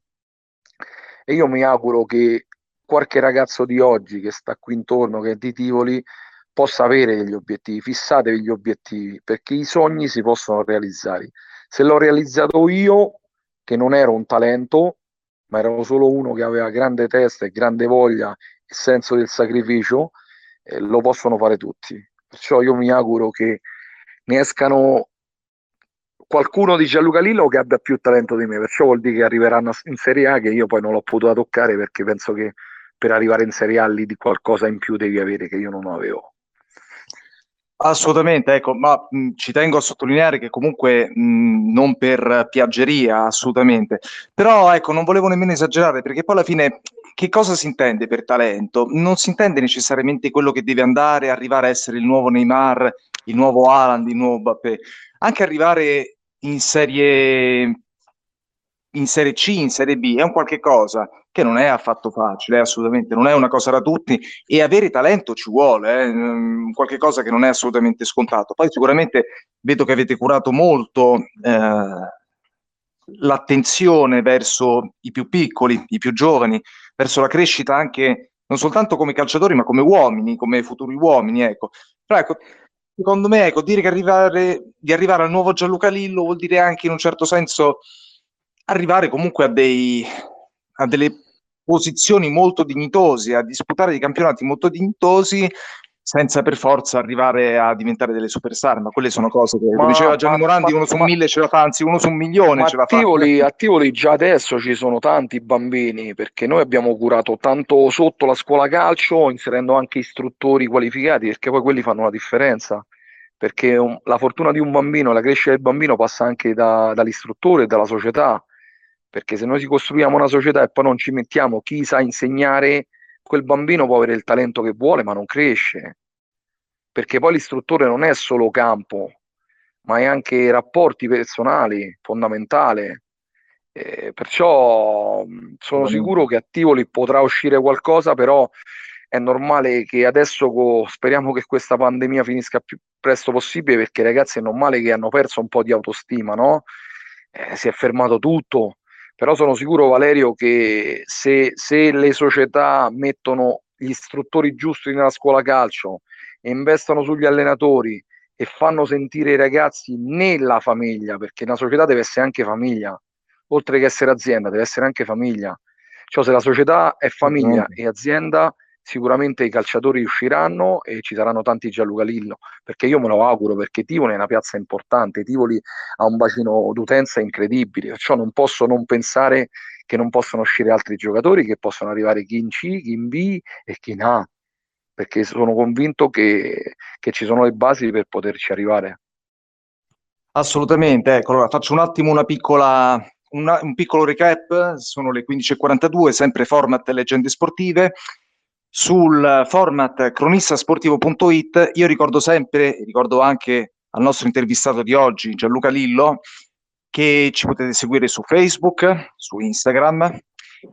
E io mi auguro che qualche ragazzo di oggi che sta qui intorno, che è di Tivoli, possa avere degli obiettivi, fissatevi gli obiettivi, perché i sogni si possono realizzare. Se l'ho realizzato io, che non ero un talento, ma ero solo uno che aveva grande testa e grande voglia e senso del sacrificio, eh, lo possono fare tutti. Perciò io mi auguro che ne escano qualcuno di Gianluca Lillo che abbia più talento di me, perciò vuol dire che arriveranno in Serie A che io poi non l'ho potuta toccare perché penso che per arrivare in Serie A lì di qualcosa in più devi avere che io non avevo. Assolutamente, ecco, ma mh, ci tengo a sottolineare che comunque mh, non per piaggeria, assolutamente, però ecco, non volevo nemmeno esagerare perché poi alla fine che cosa si intende per talento? Non si intende necessariamente quello che deve andare, arrivare a essere il nuovo Neymar, il nuovo Haaland, il nuovo Mbappé, anche arrivare in serie, in serie C, in serie B, è un qualche cosa che non è affatto facile, assolutamente, non è una cosa da tutti e avere talento ci vuole, eh, mm, qualche cosa che non è assolutamente scontato. Poi sicuramente vedo che avete curato molto eh, l'attenzione verso i più piccoli, i più giovani, verso la crescita anche non soltanto come calciatori, ma come uomini, come futuri uomini, ecco. Però ecco, secondo me, ecco, dire che arrivare, di arrivare al nuovo Gianluca Lillo vuol dire anche in un certo senso arrivare comunque a, dei, a delle posizioni molto dignitose, a disputare dei campionati molto dignitosi senza per forza arrivare a diventare delle superstar, ma quelle sono cose che, come diceva Gianni Morandi, uno su mille ce la fa, anzi uno su un milione ce la fa. A Tivoli già adesso ci sono tanti bambini, perché noi abbiamo curato tanto sotto la scuola calcio, inserendo anche istruttori qualificati, perché poi quelli fanno la differenza, perché un, la fortuna di un bambino, la crescita del bambino passa anche da, dall'istruttore e dalla società, perché se noi si costruiamo una società e poi non ci mettiamo chi sa insegnare quel bambino può avere il talento che vuole, ma non cresce. Perché poi l'istruttore non è solo campo, ma è anche rapporti personali, fondamentale. Eh, perciò sono sicuro che a Tivoli potrà uscire qualcosa, però è normale che adesso speriamo che questa pandemia finisca più presto possibile, perché i ragazzi è normale che hanno perso un po' di autostima, no? Eh, si è fermato tutto, però sono sicuro Valerio che se, se le società mettono gli istruttori giusti nella scuola calcio e investono sugli allenatori e fanno sentire i ragazzi nella famiglia, perché una società deve essere anche famiglia, oltre che essere azienda, deve essere anche famiglia. Cioè se la società è famiglia mm-hmm. e azienda, sicuramente i calciatori usciranno e ci saranno tanti Gianluca Lillo, perché io me lo auguro, perché Tivoli è una piazza importante, Tivoli ha un bacino d'utenza incredibile, perciò non posso non pensare che non possono uscire altri giocatori, che possono arrivare chi in C, chi in B e chi in A, perché sono convinto che, che ci sono le basi per poterci arrivare. Assolutamente, ecco, allora faccio un attimo una piccola, una, un piccolo recap, sono le 15.42, sempre format leggende sportive sul format cronistasportivo.it io ricordo sempre, ricordo anche al nostro intervistato di oggi, Gianluca Lillo, che ci potete seguire su Facebook, su Instagram.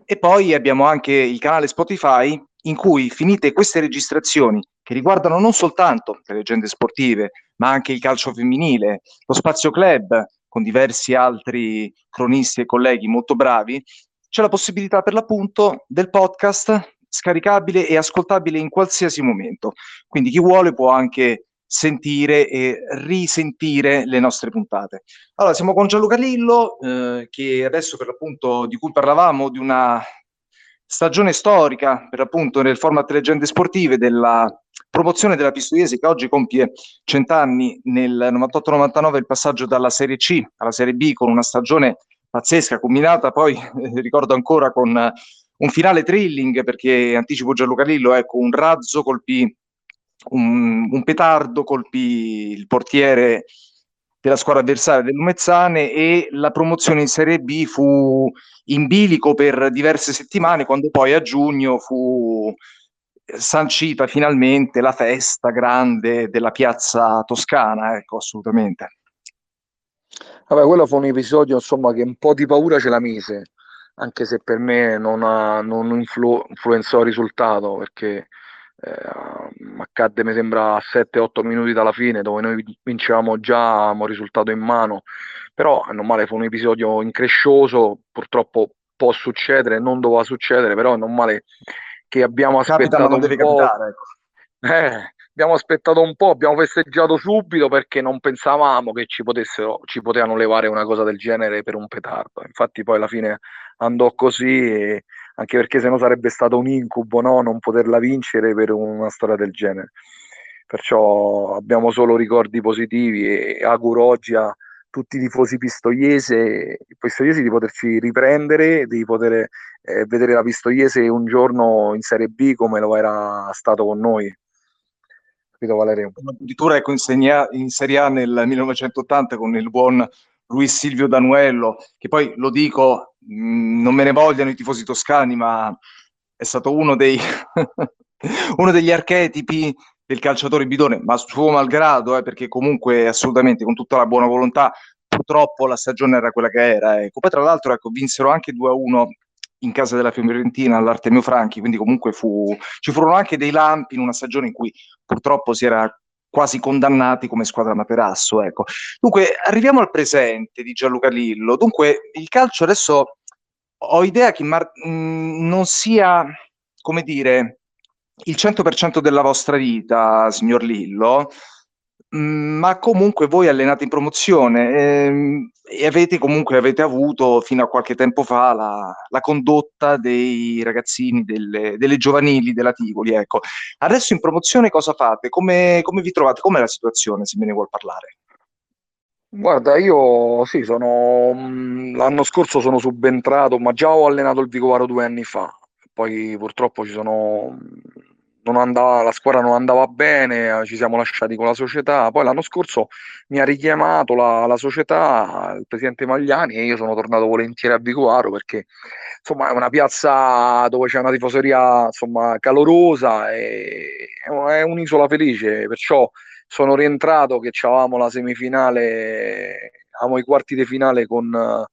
E poi abbiamo anche il canale Spotify in cui finite queste registrazioni che riguardano non soltanto le leggende sportive, ma anche il calcio femminile, lo spazio club con diversi altri cronisti e colleghi molto bravi, c'è la possibilità per l'appunto del podcast scaricabile e ascoltabile in qualsiasi momento. Quindi chi vuole può anche sentire e risentire le nostre puntate. Allora, siamo con Gianluca Lillo, eh, che adesso per l'appunto di cui parlavamo, di una stagione storica, per l'appunto nel format Leggende Sportive, della promozione della Pistoiese che oggi compie cent'anni nel 98-99 il passaggio dalla Serie C alla Serie B con una stagione pazzesca, combinata poi, eh, [laughs] ricordo ancora, con un finale thrilling, perché anticipo Gianluca Lillo, ecco, un razzo colpì un, un petardo colpì il portiere della squadra avversaria del Lumezzane e la promozione in Serie B fu in bilico per diverse settimane, quando poi a giugno fu sancita finalmente la festa grande della piazza toscana, ecco, assolutamente. Vabbè, quello fu un episodio insomma che un po' di paura ce la mise, anche se per me non, ha, non influ- influenzò il risultato, perché eh, accadde mi sembra a 7-8 minuti dalla fine dove noi vincevamo già, avevamo risultato in mano, però è normale, fu un episodio increscioso, purtroppo può succedere, non doveva succedere, però è normale che abbiamo aspettato Capita, un po'. Capitare, ecco. eh, abbiamo aspettato un po', abbiamo festeggiato subito perché non pensavamo che ci, potessero, ci potevano levare una cosa del genere per un petardo. Infatti poi alla fine andò così, anche perché sennò sarebbe stato un incubo no? non poterla vincere per una storia del genere. Perciò abbiamo solo ricordi positivi e auguro oggi a tutti i tifosi pistoiese, pistoiesi di poterci riprendere, di poter eh, vedere la Pistoiese un giorno in Serie B come lo era stato con noi. Capito Valerio? Addirittura ecco, in, in Serie A nel 1980 con il buon Luis Silvio Danuello, che poi lo dico, mh, mm, non me ne vogliano i tifosi toscani, ma è stato uno, dei [laughs] uno degli archetipi del calciatore bidone, ma suo malgrado, eh, perché comunque assolutamente con tutta la buona volontà, purtroppo la stagione era quella che era. Ecco. Poi tra l'altro ecco, vinsero anche 2-1 in casa della Fiorentina all'Artemio Franchi, quindi comunque fu, ci furono anche dei lampi in una stagione in cui purtroppo si era quasi condannati come squadra Materasso. Ecco. Dunque, arriviamo al presente di Gianluca Lillo. Dunque, il calcio adesso ho idea che mar- mh, non sia, come dire, il 100% della vostra vita, signor Lillo, Mm, ma comunque voi allenate in promozione ehm, e avete comunque avete avuto fino a qualche tempo fa la, la condotta dei ragazzini delle, delle, giovanili della Tivoli. Ecco. Adesso in promozione cosa fate? Come, come vi trovate? Com'è la situazione, se me ne vuol parlare? Guarda, io sì, sono mm, l'anno scorso sono subentrato, ma già ho allenato il Vicovaro due anni fa. Poi purtroppo ci sono andava, la squadra non andava bene, ci siamo lasciati con la società. Poi l'anno scorso mi ha richiamato la, la società, il presidente Magliani, e io sono tornato volentieri a Vicoaro perché insomma è una piazza dove c'è una tifoseria insomma, calorosa e è un'isola felice, perciò sono rientrato che avevamo la semifinale, avevamo i quarti di finale con uh,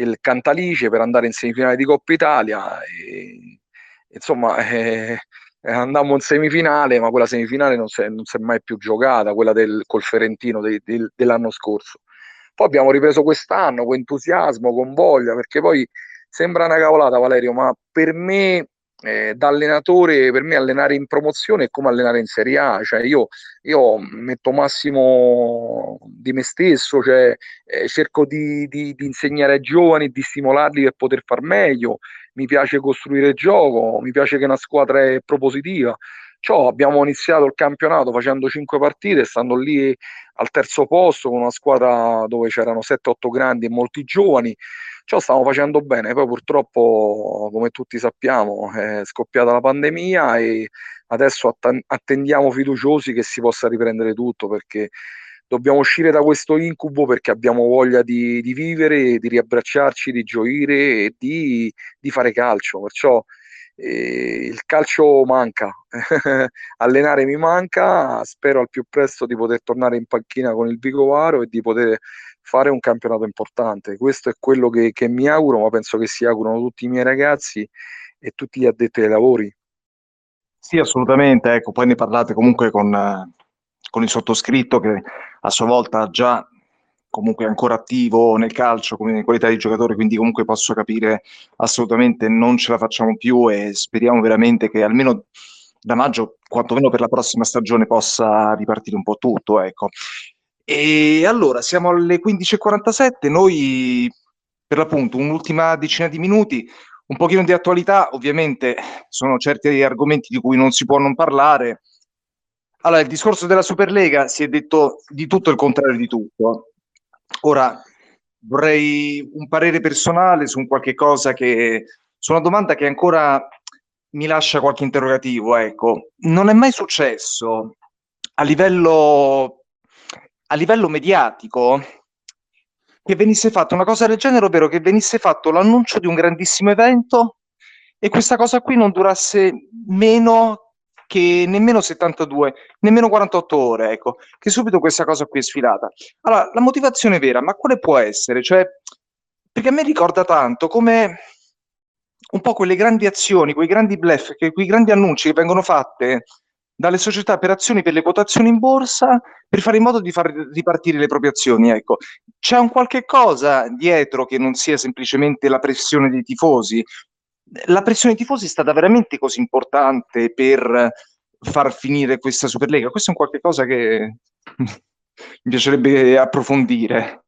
il Cantalice per andare in semifinale di Coppa Italia. E, insomma, [laughs] eh, eh, andammo in semifinale, ma quella semifinale non si è, non si è mai più giocata, quella del, col Ferentino de, de, dell'anno scorso. Poi abbiamo ripreso quest'anno con entusiasmo, con voglia, perché poi sembra una cavolata, Valerio, ma per me eh, da allenatore, per me allenare in promozione è come allenare in Serie A, cioè io, io metto massimo di me stesso, cioè, eh, cerco di, di, di, insegnare ai giovani, di stimolarli per poter far meglio, mi piace costruire gioco, mi piace che una squadra è propositiva. Ciò abbiamo iniziato il campionato facendo 5 partite, stando lì al terzo posto con una squadra dove c'erano 7-8 grandi e molti giovani. Ciò stavamo facendo bene, poi purtroppo, come tutti sappiamo, è scoppiata la pandemia e adesso attendiamo fiduciosi che si possa riprendere tutto perché dobbiamo uscire da questo incubo perché abbiamo voglia di, di vivere, di riabbracciarci, di gioire e di, di fare calcio. Perciò eh, il calcio manca, [laughs] allenare mi manca, spero al più presto di poter tornare in panchina con il Vicovaro e di poter fare un campionato importante. Questo è quello che, che mi auguro, ma penso che si augurano tutti i miei ragazzi e tutti gli addetti ai lavori. Sì, assolutamente, ecco, poi ne parlate comunque con, con il sottoscritto che a sua volta ha già comunque ancora attivo nel calcio come in qualità di giocatore, quindi comunque posso capire assolutamente non ce la facciamo più e speriamo veramente che almeno da maggio, quantomeno per la prossima stagione, possa ripartire un po' tutto. Ecco. E allora siamo alle 15.47, noi per l'appunto un'ultima decina di minuti, un pochino di attualità, ovviamente sono certi argomenti di cui non si può non parlare. Allora, il discorso della Superlega si è detto di tutto il contrario di tutto. Ora vorrei un parere personale su qualche cosa che su una domanda che ancora mi lascia qualche interrogativo, ecco. Non è mai successo a livello a livello mediatico che venisse fatta una cosa del genere, ovvero che venisse fatto l'annuncio di un grandissimo evento e questa cosa qui non durasse meno che nemmeno 72, nemmeno 48 ore, ecco, che subito questa cosa qui è sfilata. Allora, la motivazione vera, ma quale può essere? Cioè, perché a me ricorda tanto come un po' quelle grandi azioni, quei grandi bluff, quei grandi annunci che vengono fatte dalle società per azioni per le quotazioni in borsa per fare in modo di far ripartire le proprie azioni. Ecco, c'è un qualche cosa dietro che non sia semplicemente la pressione dei tifosi. La pressione tifosi è stata veramente così importante per far finire questa Superlega? Questo è un qualche cosa che mi piacerebbe approfondire.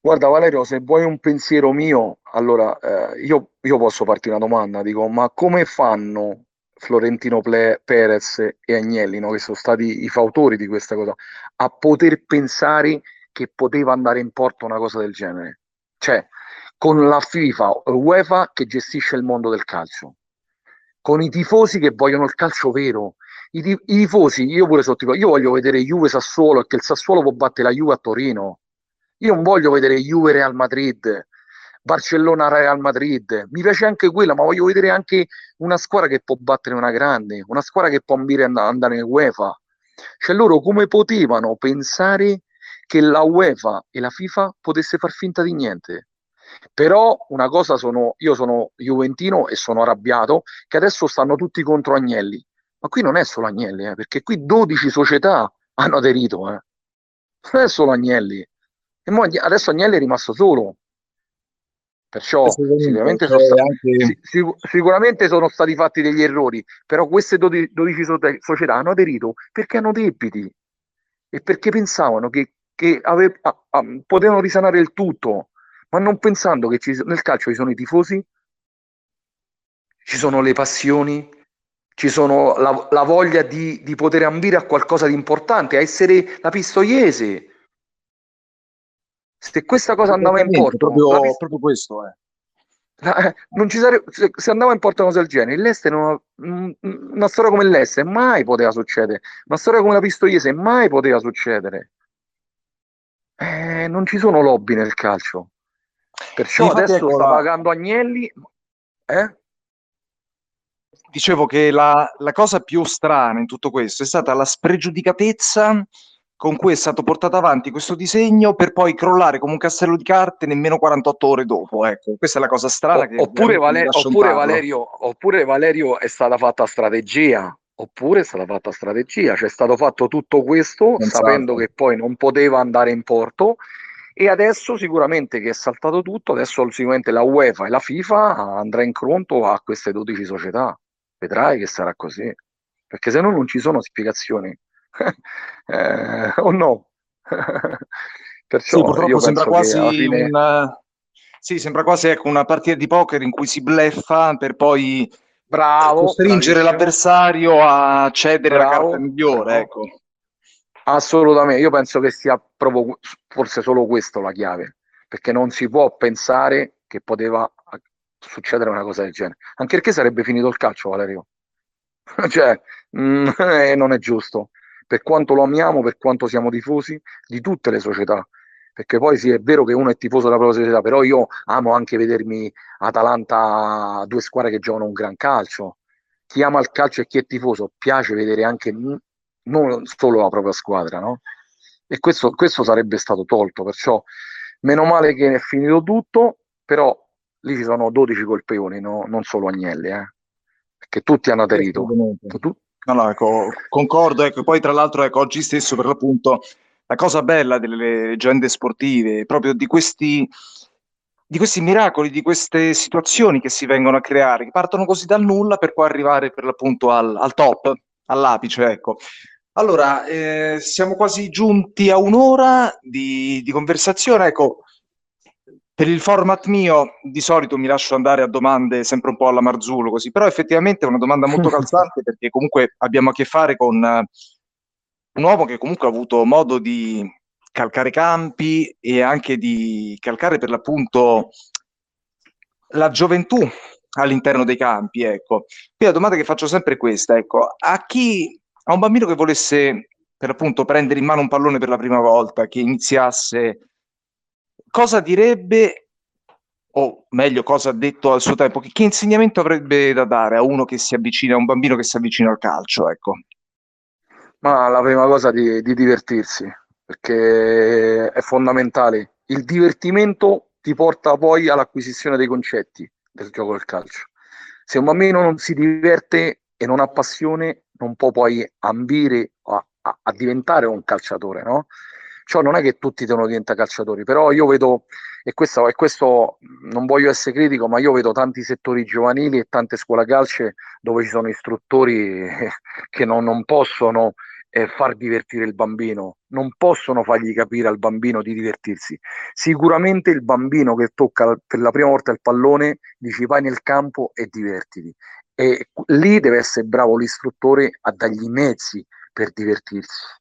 Guarda Valerio, se vuoi un pensiero mio, allora eh, io, io, posso farti una domanda, dico, ma come fanno Florentino Ple- Perez e Agnelli, no, che sono stati i fautori di questa cosa, a poter pensare che poteva andare in porto una cosa del genere? Cioè, con la FIFA UEFA che gestisce il mondo del calcio, con i tifosi che vogliono il calcio vero, i, i tifosi, io pure sono tipo, io voglio vedere Juve Sassuolo e che il Sassuolo può battere la Juve a Torino, io non voglio vedere Juve Real Madrid, Barcellona Real Madrid, mi piace anche quella, ma voglio vedere anche una squadra che può battere una grande, una squadra che può andare in UEFA. Cioè loro come potevano pensare che la UEFA e la FIFA potesse far finta di niente? Però una cosa sono, io sono Juventino e sono arrabbiato che adesso stanno tutti contro Agnelli. Ma qui non è solo Agnelli, eh, perché qui 12 società hanno aderito. Eh. Non è solo Agnelli. E adesso Agnelli è rimasto solo. Perciò sicuramente sono, stati, anche... sic- sicuramente sono stati fatti degli errori, però queste 12, 12 società hanno aderito perché hanno debiti e perché pensavano che, che ave- a- a- potevano risanare il tutto, ma non pensando che ci, nel calcio ci sono i tifosi, ci sono le passioni, ci sono la, la voglia di, di poter ambire a qualcosa di importante, a essere la pistoiese, se questa cosa andava in porto, proprio, pist- proprio questo è. Eh, non ci sarebbe, se, se, andava in porto una cosa del genere, l'Este non, una storia come l'Este mai poteva succedere, una storia come la Pistoiese mai poteva succedere. Eh, non ci sono lobby nel calcio. Perciò Infatti adesso ecco, sta pagando Agnelli. Eh? Dicevo che la, la cosa più strana in tutto questo è stata la spregiudicatezza con cui è stato portato avanti questo disegno per poi crollare come un castello di carte nemmeno 48 ore dopo. Ecco, questa è la cosa strana. O, oppure, Valer- oppure, Valerio, oppure Valerio è stata fatta strategia. Oppure è stata fatta strategia, c'è stato fatto tutto questo non sapendo che poi non poteva andare in porto e adesso sicuramente che è saltato tutto, adesso sicuramente la UEFA e la FIFA andrà in conto a queste 12 società. Vedrai che sarà così, perché se no non ci sono spiegazioni [laughs] eh, o no? [laughs] Perciò sì, purtroppo sembra quasi fine... una... Sì, sembra quasi ecco, una partita di poker in cui si bleffa per poi Bravo, costringere bravissimo. l'avversario a cedere Bravo, la carta migliore. Ecco. Assolutamente, io penso che sia proprio forse solo questo la chiave, perché non si può pensare che poteva succedere una cosa del genere, anche perché sarebbe finito il calcio, Valerio. [laughs] cioè, mm, [laughs] eh, non è giusto per quanto lo amiamo, per quanto siamo tifosi di tutte le società. Perché poi sì, è vero che uno è tifoso della propria società, però io amo anche vedermi Atalanta, due squadre che giocano un gran calcio. Chi ama il calcio e chi è tifoso piace vedere anche non solo la propria squadra, no? E questo, questo sarebbe stato tolto, perciò meno male che è finito tutto, però lì ci sono 12 colpevoli, no? non solo Agnelli, eh? perché tutti hanno aderito. Tu, No, no, ecco, concordo, ecco, poi tra l'altro ecco, oggi stesso per l'appunto la cosa bella delle leggende sportive, proprio di questi, di questi miracoli, di queste situazioni che si vengono a creare, che partono così dal nulla per poi arrivare per l'appunto al, al top, all'apice, ecco. Allora, eh, siamo quasi giunti a un'ora di, di conversazione. Ecco, per il format mio di solito mi lascio andare a domande sempre un po' alla Marzullo così, però effettivamente è una domanda molto [laughs] calzante perché comunque abbiamo a che fare con un uomo che comunque ha avuto modo di calcare campi e anche di calcare per l'appunto la gioventù all'interno dei campi, ecco. Qui la domanda che faccio sempre è questa, ecco, a chi, a un bambino che volesse per l'appunto prendere in mano un pallone per la prima volta, che iniziasse cosa direbbe, o meglio, cosa ha detto al suo tempo, che, che insegnamento avrebbe da dare a uno che si avvicina, a un bambino che si avvicina al calcio, ecco? Ma la prima cosa di, di divertirsi, perché è fondamentale. Il divertimento ti porta poi all'acquisizione dei concetti del gioco del calcio. Se un bambino non si diverte e non ha passione, non può poi ambire a, a, a diventare un calciatore, no? Ciò non è che tutti devono diventare calciatori, però io vedo, e questo, e questo non voglio essere critico, ma io vedo tanti settori giovanili e tante scuole calce dove ci sono istruttori [laughs] che non, non possono eh, far divertire il bambino, non possono fargli capire al bambino di divertirsi. Sicuramente il bambino che tocca per la prima volta il pallone dici vai nel campo e divertiti. E lì deve essere bravo l'istruttore a dargli i mezzi per divertirsi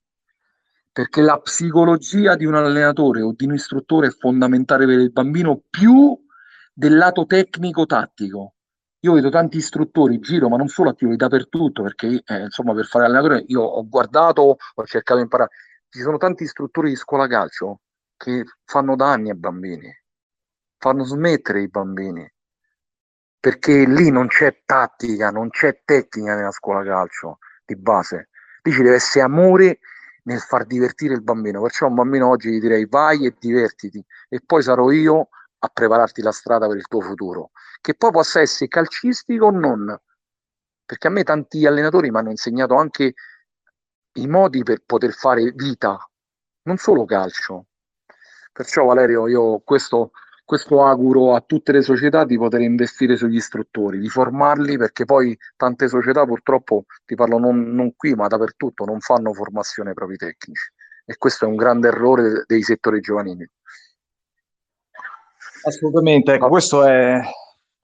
perché la psicologia di un allenatore o di un istruttore è fondamentale per il bambino più del lato tecnico-tattico. Io vedo tanti istruttori, giro, ma non solo attivi dappertutto, perché eh, insomma per fare allenatore io ho guardato, ho cercato di imparare. Ci sono tanti istruttori di scuola calcio che fanno danni ai bambini, fanno smettere i bambini, perché lì non c'è tattica, non c'è tecnica nella scuola calcio di base. Lì ci deve essere amore nel far divertire il bambino. Perciò un bambino oggi gli direi vai e divertiti e poi sarò io a prepararti la strada per il tuo futuro, che poi possa essere calcistico o non. Perché a me tanti allenatori mi hanno insegnato anche i modi per poter fare vita, non solo calcio. Perciò Valerio, io questo questo auguro a tutte le società di poter investire sugli istruttori, di formarli perché poi tante società purtroppo, ti parlo non, non qui ma dappertutto, non fanno formazione ai propri tecnici. E questo è un grande errore dei settori giovanili. Assolutamente, ecco, questo è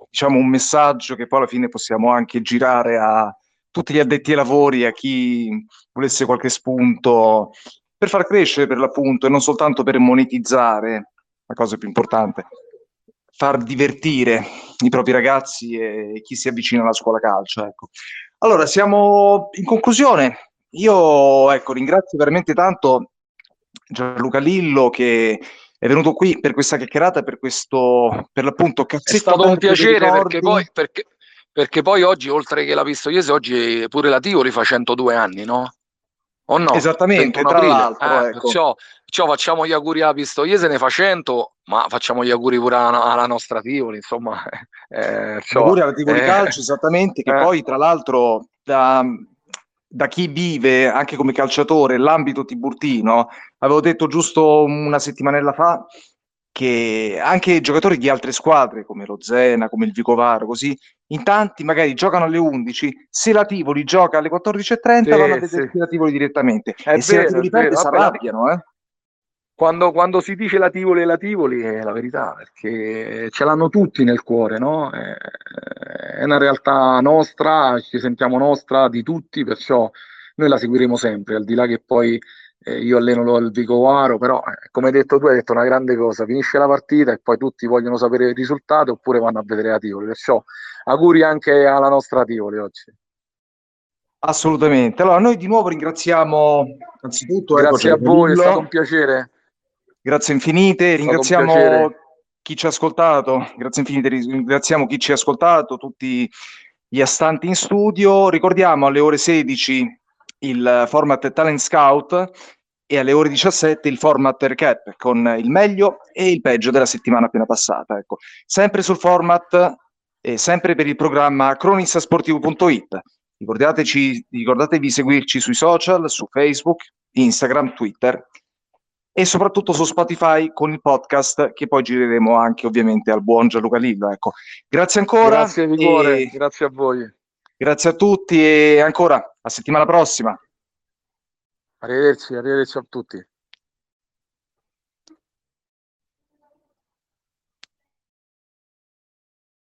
diciamo, un messaggio che poi alla fine possiamo anche girare a tutti gli addetti ai lavori, a chi volesse qualche spunto per far crescere per l'appunto e non soltanto per monetizzare la cosa più importante, far divertire i propri ragazzi e chi si avvicina alla scuola calcio. Ecco. Allora, siamo in conclusione. Io ecco, ringrazio veramente tanto Gianluca Lillo che è venuto qui per questa chiacchierata, per questo, per l'appunto cazzetto. È stato un piacere perché poi, perché, perché poi oggi, oltre che la Pistoiese, oggi pure la Tivoli fa 102 anni, no? O no? Esattamente, tra aprile. l'altro. Eh, ecco. perciò, perciò, facciamo gli auguri alla Pistoiese, ne fa 100, ma facciamo gli auguri pure alla, alla nostra Tivoli, insomma. [laughs] Eh, perciò, auguri alla Tivoli eh, Calcio, esattamente, che eh. poi tra l'altro da, da, chi vive anche come calciatore l'ambito tiburtino, avevo detto giusto una settimanella fa che anche giocatori di altre squadre come lo Zena, come il Vicovaro, così in tanti magari giocano alle 11, se la Tivoli gioca alle 14.30 sì, vanno a vedere sì. la Tivoli direttamente è e vero, se la Tivoli perde si arrabbiano eh. Quando, quando, si dice la Tivoli e la Tivoli è la verità perché ce l'hanno tutti nel cuore no? è, è una realtà nostra ci sentiamo nostra di tutti perciò noi la seguiremo sempre al di là che poi eh, io alleno il Vicovaro, però eh, come hai detto tu hai detto una grande cosa, finisce la partita e poi tutti vogliono sapere il risultato oppure vanno a vedere la Tivoli, perciò auguri anche alla nostra Tivoli oggi. Assolutamente, allora noi di nuovo ringraziamo anzitutto ecco, grazie ecco, a voi, è stato un piacere. Grazie infinite, ringraziamo chi ci ha ascoltato, grazie infinite, ringraziamo chi ci ha ascoltato, tutti gli astanti in studio, ricordiamo alle ore 16 il format Talent Scout e alle ore 17 il format recap con il meglio e il peggio della settimana appena passata. Ecco. Sempre sul format e sempre per il programma cronistasportivo.it. Ricordateci, ricordatevi di seguirci sui social, su Facebook, Instagram, Twitter e soprattutto su Spotify con il podcast che poi gireremo anche ovviamente al buon Gianluca Lillo. Ecco. Grazie ancora. Grazie di cuore, e... grazie a voi. Grazie a tutti e ancora a settimana prossima. Arrivederci, arrivederci a tutti.